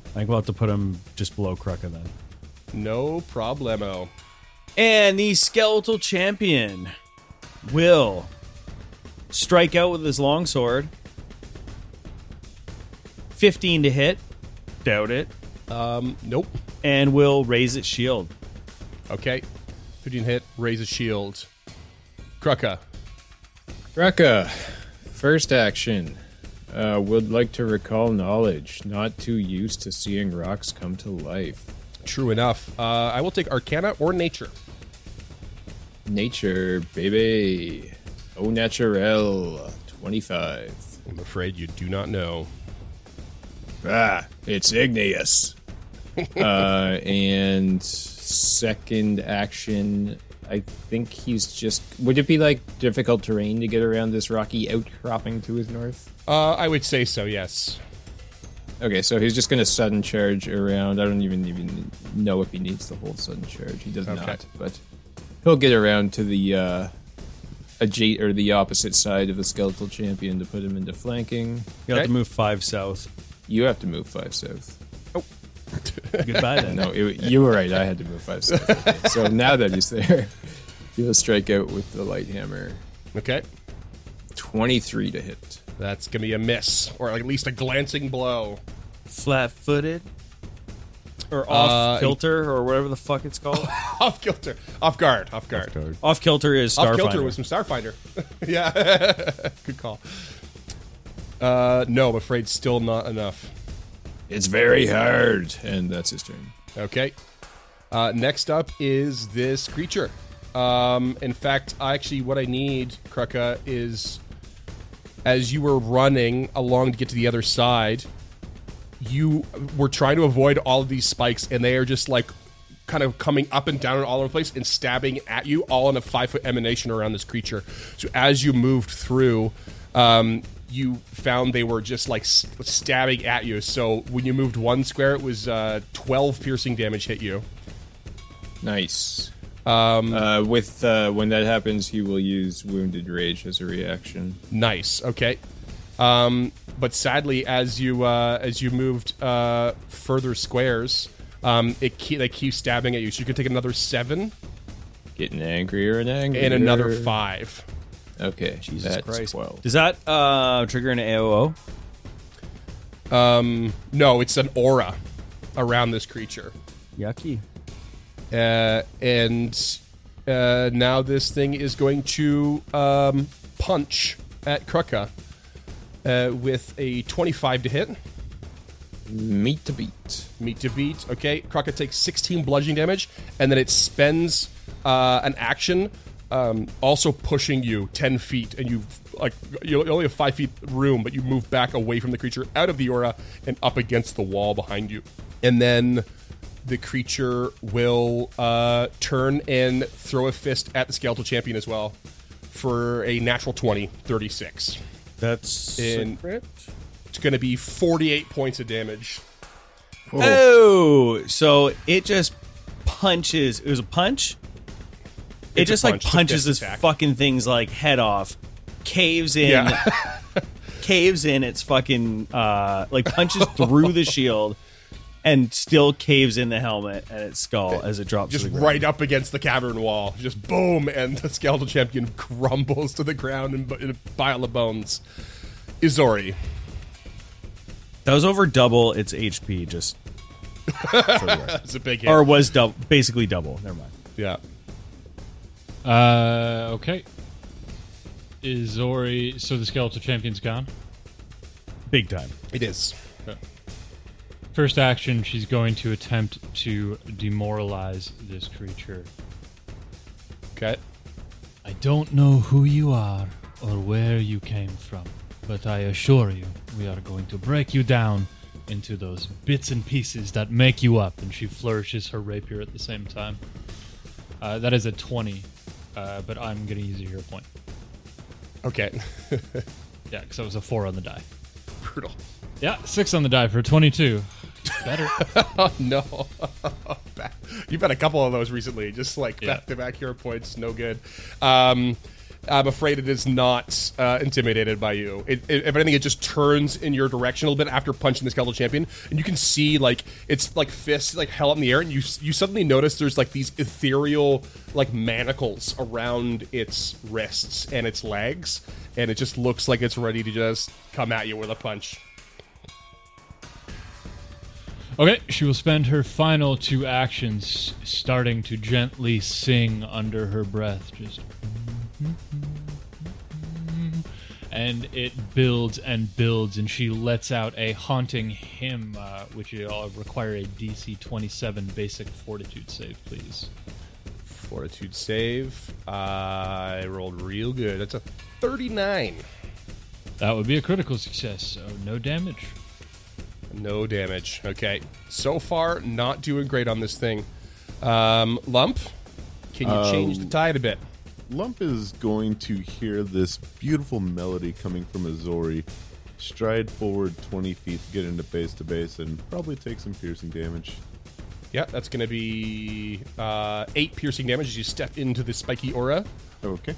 I think we'll have to put him just below Krucka then. No problemo. And the skeletal champion will strike out with his longsword. 15 to hit. Doubt it. Um, nope. And will raise its shield. Okay. 15 hit. Raise a shield. Krucka. Rekka, first action. Uh, would like to recall knowledge. Not too used to seeing rocks come to life. True enough. Uh, I will take Arcana or Nature. Nature, baby. Au naturel. 25. I'm afraid you do not know. Ah, it's igneous. uh, and second action, I think he's just. Would it be like difficult terrain to get around this rocky outcropping to his north? Uh, I would say so. Yes. Okay, so he's just going to sudden charge around. I don't even even know if he needs the whole sudden charge. He does Okay. not, but he'll get around to the uh, adjacent or the opposite side of the skeletal champion to put him into flanking. You have to move five south. You have to move five south. Oh. Goodbye then. No, it, you were right. I had to move five south. so now that he's there, he'll strike out with the light hammer. Okay. Twenty-three to hit. That's gonna be a miss, or at least a glancing blow. Flat footed. Or off Uh, kilter, or whatever the fuck it's called. off kilter, off guard, off guard. Guard. off kilter is Starfinder. Off kilter with some Starfinder. yeah, good call. Uh, no, I'm afraid still not enough. It's very hard, and that's his turn. Okay. Uh, next up is this creature. Um, in fact, I actually, what I need, Krucka, is as you were running along to get to the other side, you were trying to avoid all of these spikes, and they are just like kind of coming up and down and all over the place and stabbing at you, all in a five foot emanation around this creature. So as you moved through, um, you found they were just like s- stabbing at you. So when you moved one square, it was uh, 12 piercing damage hit you. Nice. Um, uh, with uh, when that happens, he will use wounded rage as a reaction. Nice. Okay. Um, but sadly, as you uh, as you moved uh, further squares, um, it ke- they keep stabbing at you. So you can take another seven Getting angrier and angrier. and another five. Okay, Jesus that's Christ. twelve. Does that uh, trigger an AOO? Um, no, it's an aura around this creature, Yucky. uh, and uh, now this thing is going to um, punch at Krucka uh, with a twenty-five to hit. Meat to beat. Meet to beat. Okay, Krucka takes 16 bludgeoning damage, and then it spends uh, an action, um, also pushing you 10 feet, and you like you only have five feet room, but you move back away from the creature, out of the aura, and up against the wall behind you. And then the creature will uh, turn and throw a fist at the skeletal champion as well for a natural 20, 36. That's In- secret. It's going to be 48 points of damage. Oh, so it just punches. It was a punch. It just like punch, it's a punches this attack. fucking thing's like head off, caves in, Yeah. caves in its fucking uh like punches through the shield, and still caves in the helmet and its skull as it drops. Just right up against the cavern wall. Just boom, and the skeletal champion crumbles to the ground in, in a pile of bones. Izori. That was over double its HP. Just for the record. That's a big hit. or was double, basically double. Never mind. yeah. Uh, okay. Is Zori so the skeletal champion's gone? Big time. It is. First action, she's going to attempt to demoralize this creature. Okay. I don't know who you are or where you came from, but I assure you, we are going to break you down into those bits and pieces that make you up. And she flourishes her rapier at the same time. Uh, that is a 20, uh, but I'm going to use a hero point. Okay. Yeah, because that was a 4 on the die. Brutal. Yeah, 6 on the die for 22. Better. Oh, no. You've had a couple of those recently, just like Yeah. back to back hero points. No good. Um, I'm afraid it is not uh, intimidated by you. It, it, if anything, it just turns in your direction a little bit after punching the skeletal champion, and you can see like it's like fists like held up in the air, and you you suddenly notice there's like these ethereal like manacles around its wrists and its legs, and it just looks like it's ready to just come at you with a punch. Okay, she will spend her final two actions starting to gently sing under her breath. Just. And it builds and builds, and she lets out a haunting hymn, uh, which will require a DC 27 basic fortitude save, please. Fortitude save. I rolled real good. That's a 39. That would be a critical success, so no damage. No damage. Okay. So far, not doing great on this thing. Um, Lump, can you change the tide a bit? Lump is going to hear this beautiful melody coming from Izori, stride forward 20 feet to get into base to base, and probably take some piercing damage. Yeah, that's going to be uh, eight piercing damage as you step into the spiky aura. Okay.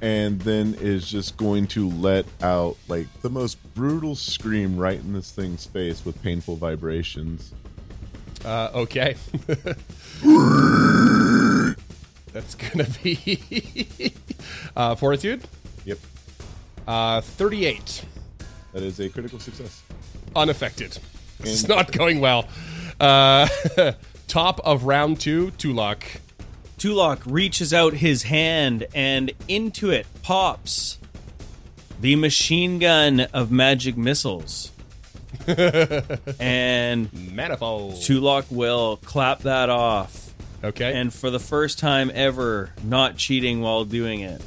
And then is just going to let out like the most brutal scream right in this thing's face with painful vibrations. Uh, okay. that's going to be uh, Fortitude. Yep. Uh, 38. That is a critical success. Unaffected. It's And- not going well. Uh, top of round two, Tulok. Tulok reaches out his hand and into it pops the machine gun of magic missiles. and Manifold. Tulok will clap that off. Okay. And for the first time ever, not cheating while doing it.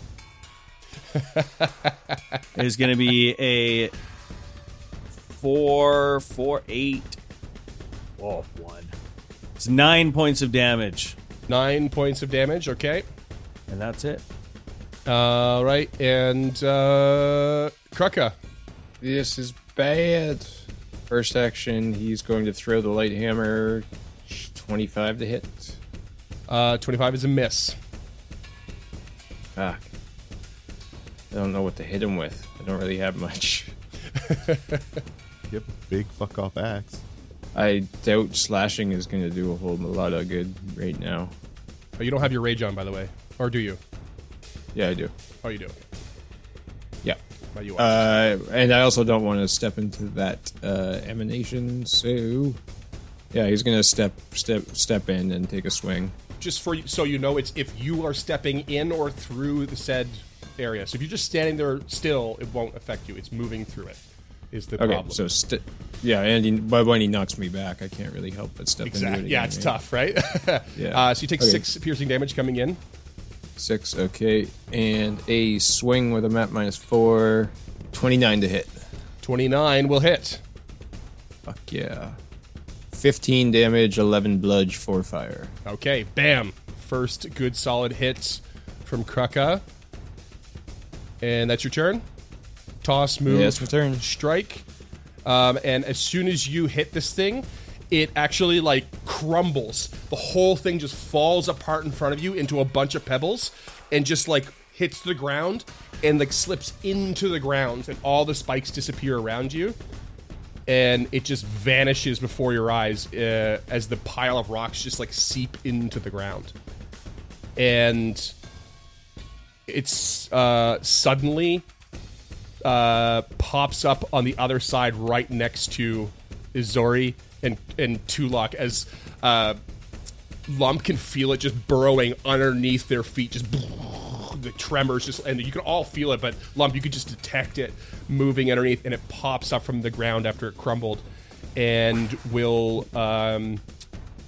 is going to be a four, four, eight. Oh, one. It's nine points of damage, Nine points of damage. Okay. and that's it. All right. And uh, Krucka. This is bad. First action, he's going to throw the light hammer. 25 to hit. Uh, 25 is a miss. Ah. I don't know what to hit him with. I don't really have much. Yep. Big fuck off axe. I doubt slashing is going to do a whole lot of good right now. Oh, you don't have your rage on, by the way. Or do you? Yeah, I do. Oh, you do. Yeah. Oh, you. Uh, and I also don't want to step into that uh, emanation, so yeah, he's gonna step step step in and take a swing. Just for so you know, it's if you are stepping in or through the said area. So if you're just standing there still, it won't affect you. It's moving through it. Is the Okay, problem? so st- yeah, and he, but when he knocks me back, I can't really help but step into exactly. it. Yeah, it's right? tough, right? Yeah. Uh, so you take Okay. six piercing damage coming in. Six, okay, and a swing with a map minus four. 29 to hit. Twenty nine will hit. Fuck yeah. 15 damage, 11 bludge, 4 fire. Okay, bam. First good solid hit from Krucka. And that's your turn. Toss, move, Yeah, it's my turn. strike. Um, and as soon as you hit this thing, it actually like crumbles. The whole thing just falls apart in front of you into a bunch of pebbles and just like hits the ground and like slips into the ground and all the spikes disappear around you and it just vanishes before your eyes uh, as the pile of rocks just like seep into the ground. And it's uh, suddenly uh, pops up on the other side right next to Izori and and Tulok as uh, Lump can feel it just burrowing underneath their feet, just the tremors, just and you can all feel it, but Lump, you could just detect it moving underneath, and it pops up from the ground after it crumbled, and will um,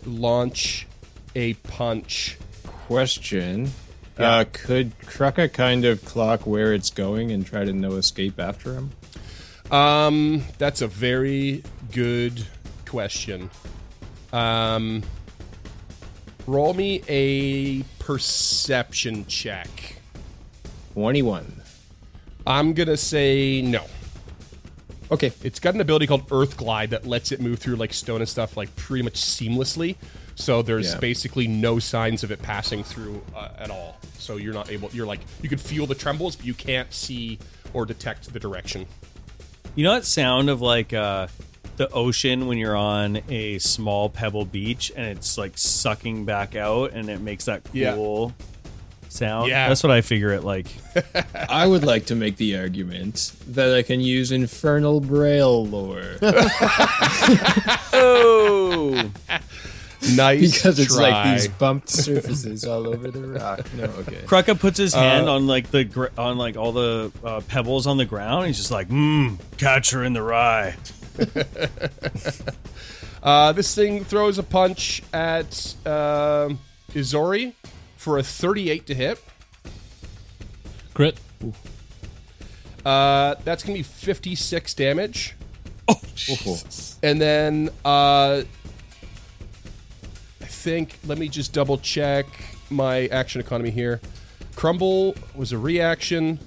launch a punch. Question. Uh, could Krucka kind of clock where it's going and try to no escape after him? Um, that's a very good question. Um, roll me a perception check. 21. I'm gonna say no. Okay. It's got an ability called Earth Glide that lets it move through like stone and stuff like pretty much seamlessly. So there's Yeah. basically no signs of it passing through uh, at all. So you're not able. You're like you can feel the trembles, but you can't see or detect the direction. You know that sound of like uh, the ocean when you're on a small pebble beach and it's like sucking back out and it makes that Yeah. Cool sound? Yeah. That's what I figure it like. I would like to make the argument that I can use infernal braille lore oh! Nice, because it's try. like these bumped surfaces all over the rock. No, okay. Krucka puts his hand on like the gr- on like all the uh, pebbles on the ground. He's just like, mmm, catch her in the rye. Uh, this thing throws a punch at um Izori for a 38 to hit. Crit. Uh, that's gonna be 56 damage. Oh, And then uh, I think let me just double check my action economy here. Crumble was a reaction,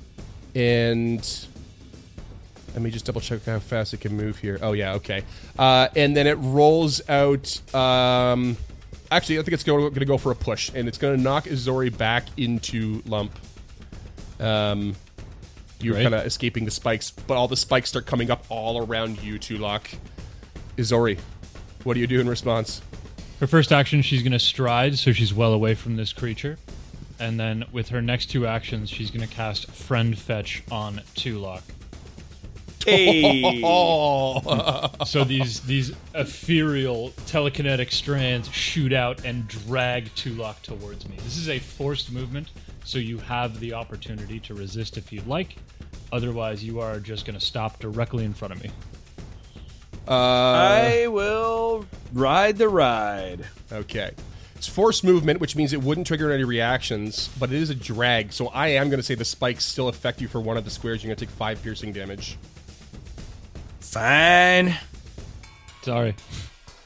and let me just double check how fast it can move here. Oh yeah, okay. Uh, and then it rolls out. Um, actually, I think it's going to go for a push, and it's going to knock Izori back into Lump. Um, you're Great. kind of escaping the spikes, but all the spikes start coming up all around you, Tulok. Izori, what do you do in response? Her first action, she's going to stride, so she's well away from this creature. And then with her next two actions, she's going to cast Friend Fetch on Tulok. Hey. So these these ethereal telekinetic strands shoot out and drag Tulok towards me. This is a forced movement, so you have the opportunity to resist if you'd like. Otherwise, you are just going to stop directly in front of me. uh, I will ride the ride. okay. It's forced movement, which means it wouldn't trigger any reactions, but it is a drag. So I am going to say the spikes still affect you for one of the squares. You're going to take five piercing damage. Fine. Sorry.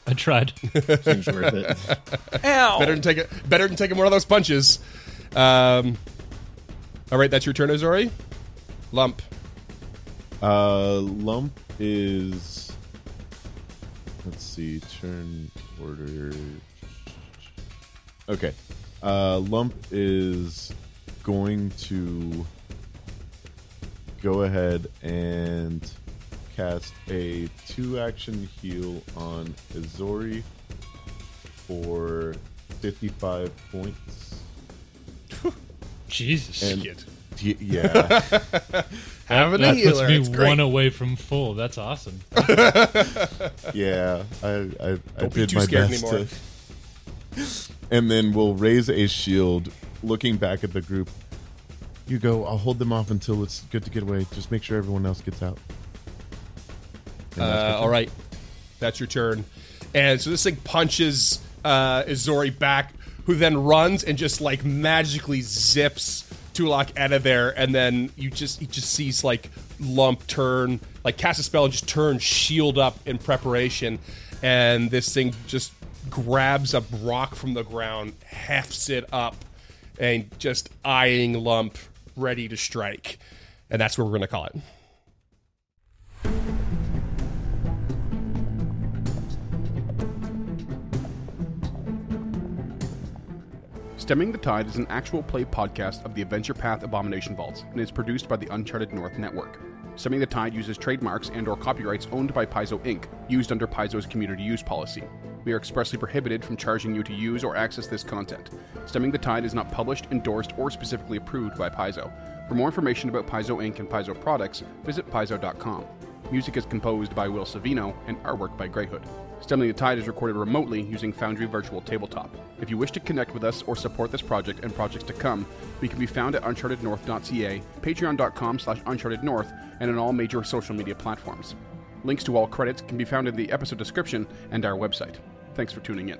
I tried. Seems worth it. Ow. Better than take it. Better than taking one of those punches. Um, all right, that's your turn, Izori. Lump. Uh, lump is. Let's see. Turn order. Okay. Uh, lump is going to go ahead and cast a two-action heal on Izori for fifty-five points. Jesus. And- Shit. Y- yeah. Having that a healer. puts me it's great. one away from full. That's awesome. Yeah, I I, I Don't be did too my scared best anymore. to. And then we'll raise a shield, looking back at the group. You go. I'll hold them off until it's good to get away. Just make sure everyone else gets out. Uh, all right, that's your turn. And so this thing punches uh, Izori back, who then runs and just like magically zips Tulok out of there. And then you just he just sees like Lump turn, like cast a spell and just turn shield up in preparation. And this thing just grabs a rock from the ground, hefts it up, and just eyeing Lump, ready to strike. And that's what we're gonna call it. Stemming the Tide is an actual play podcast of the Adventure Path Abomination Vaults and is produced by the Uncharted North Network. Stemming the Tide uses trademarks and or copyrights owned by Paizo Inc., used under Paizo's community use policy. We are expressly prohibited from charging you to use or access this content. Stemming the Tide is not published, endorsed, or specifically approved by Paizo. For more information about Paizo Inc. and Paizo products, visit paizo.com. Music is composed by Will Savino and artwork by GrayHood. Stemming the Tide is recorded remotely using Foundry Virtual Tabletop. If you wish to connect with us or support this project and projects to come, we can be found at unchartednorth.ca, patreon.com slash unchartednorth, and on all major social media platforms. Links to all credits can be found in the episode description and our website. Thanks for tuning in.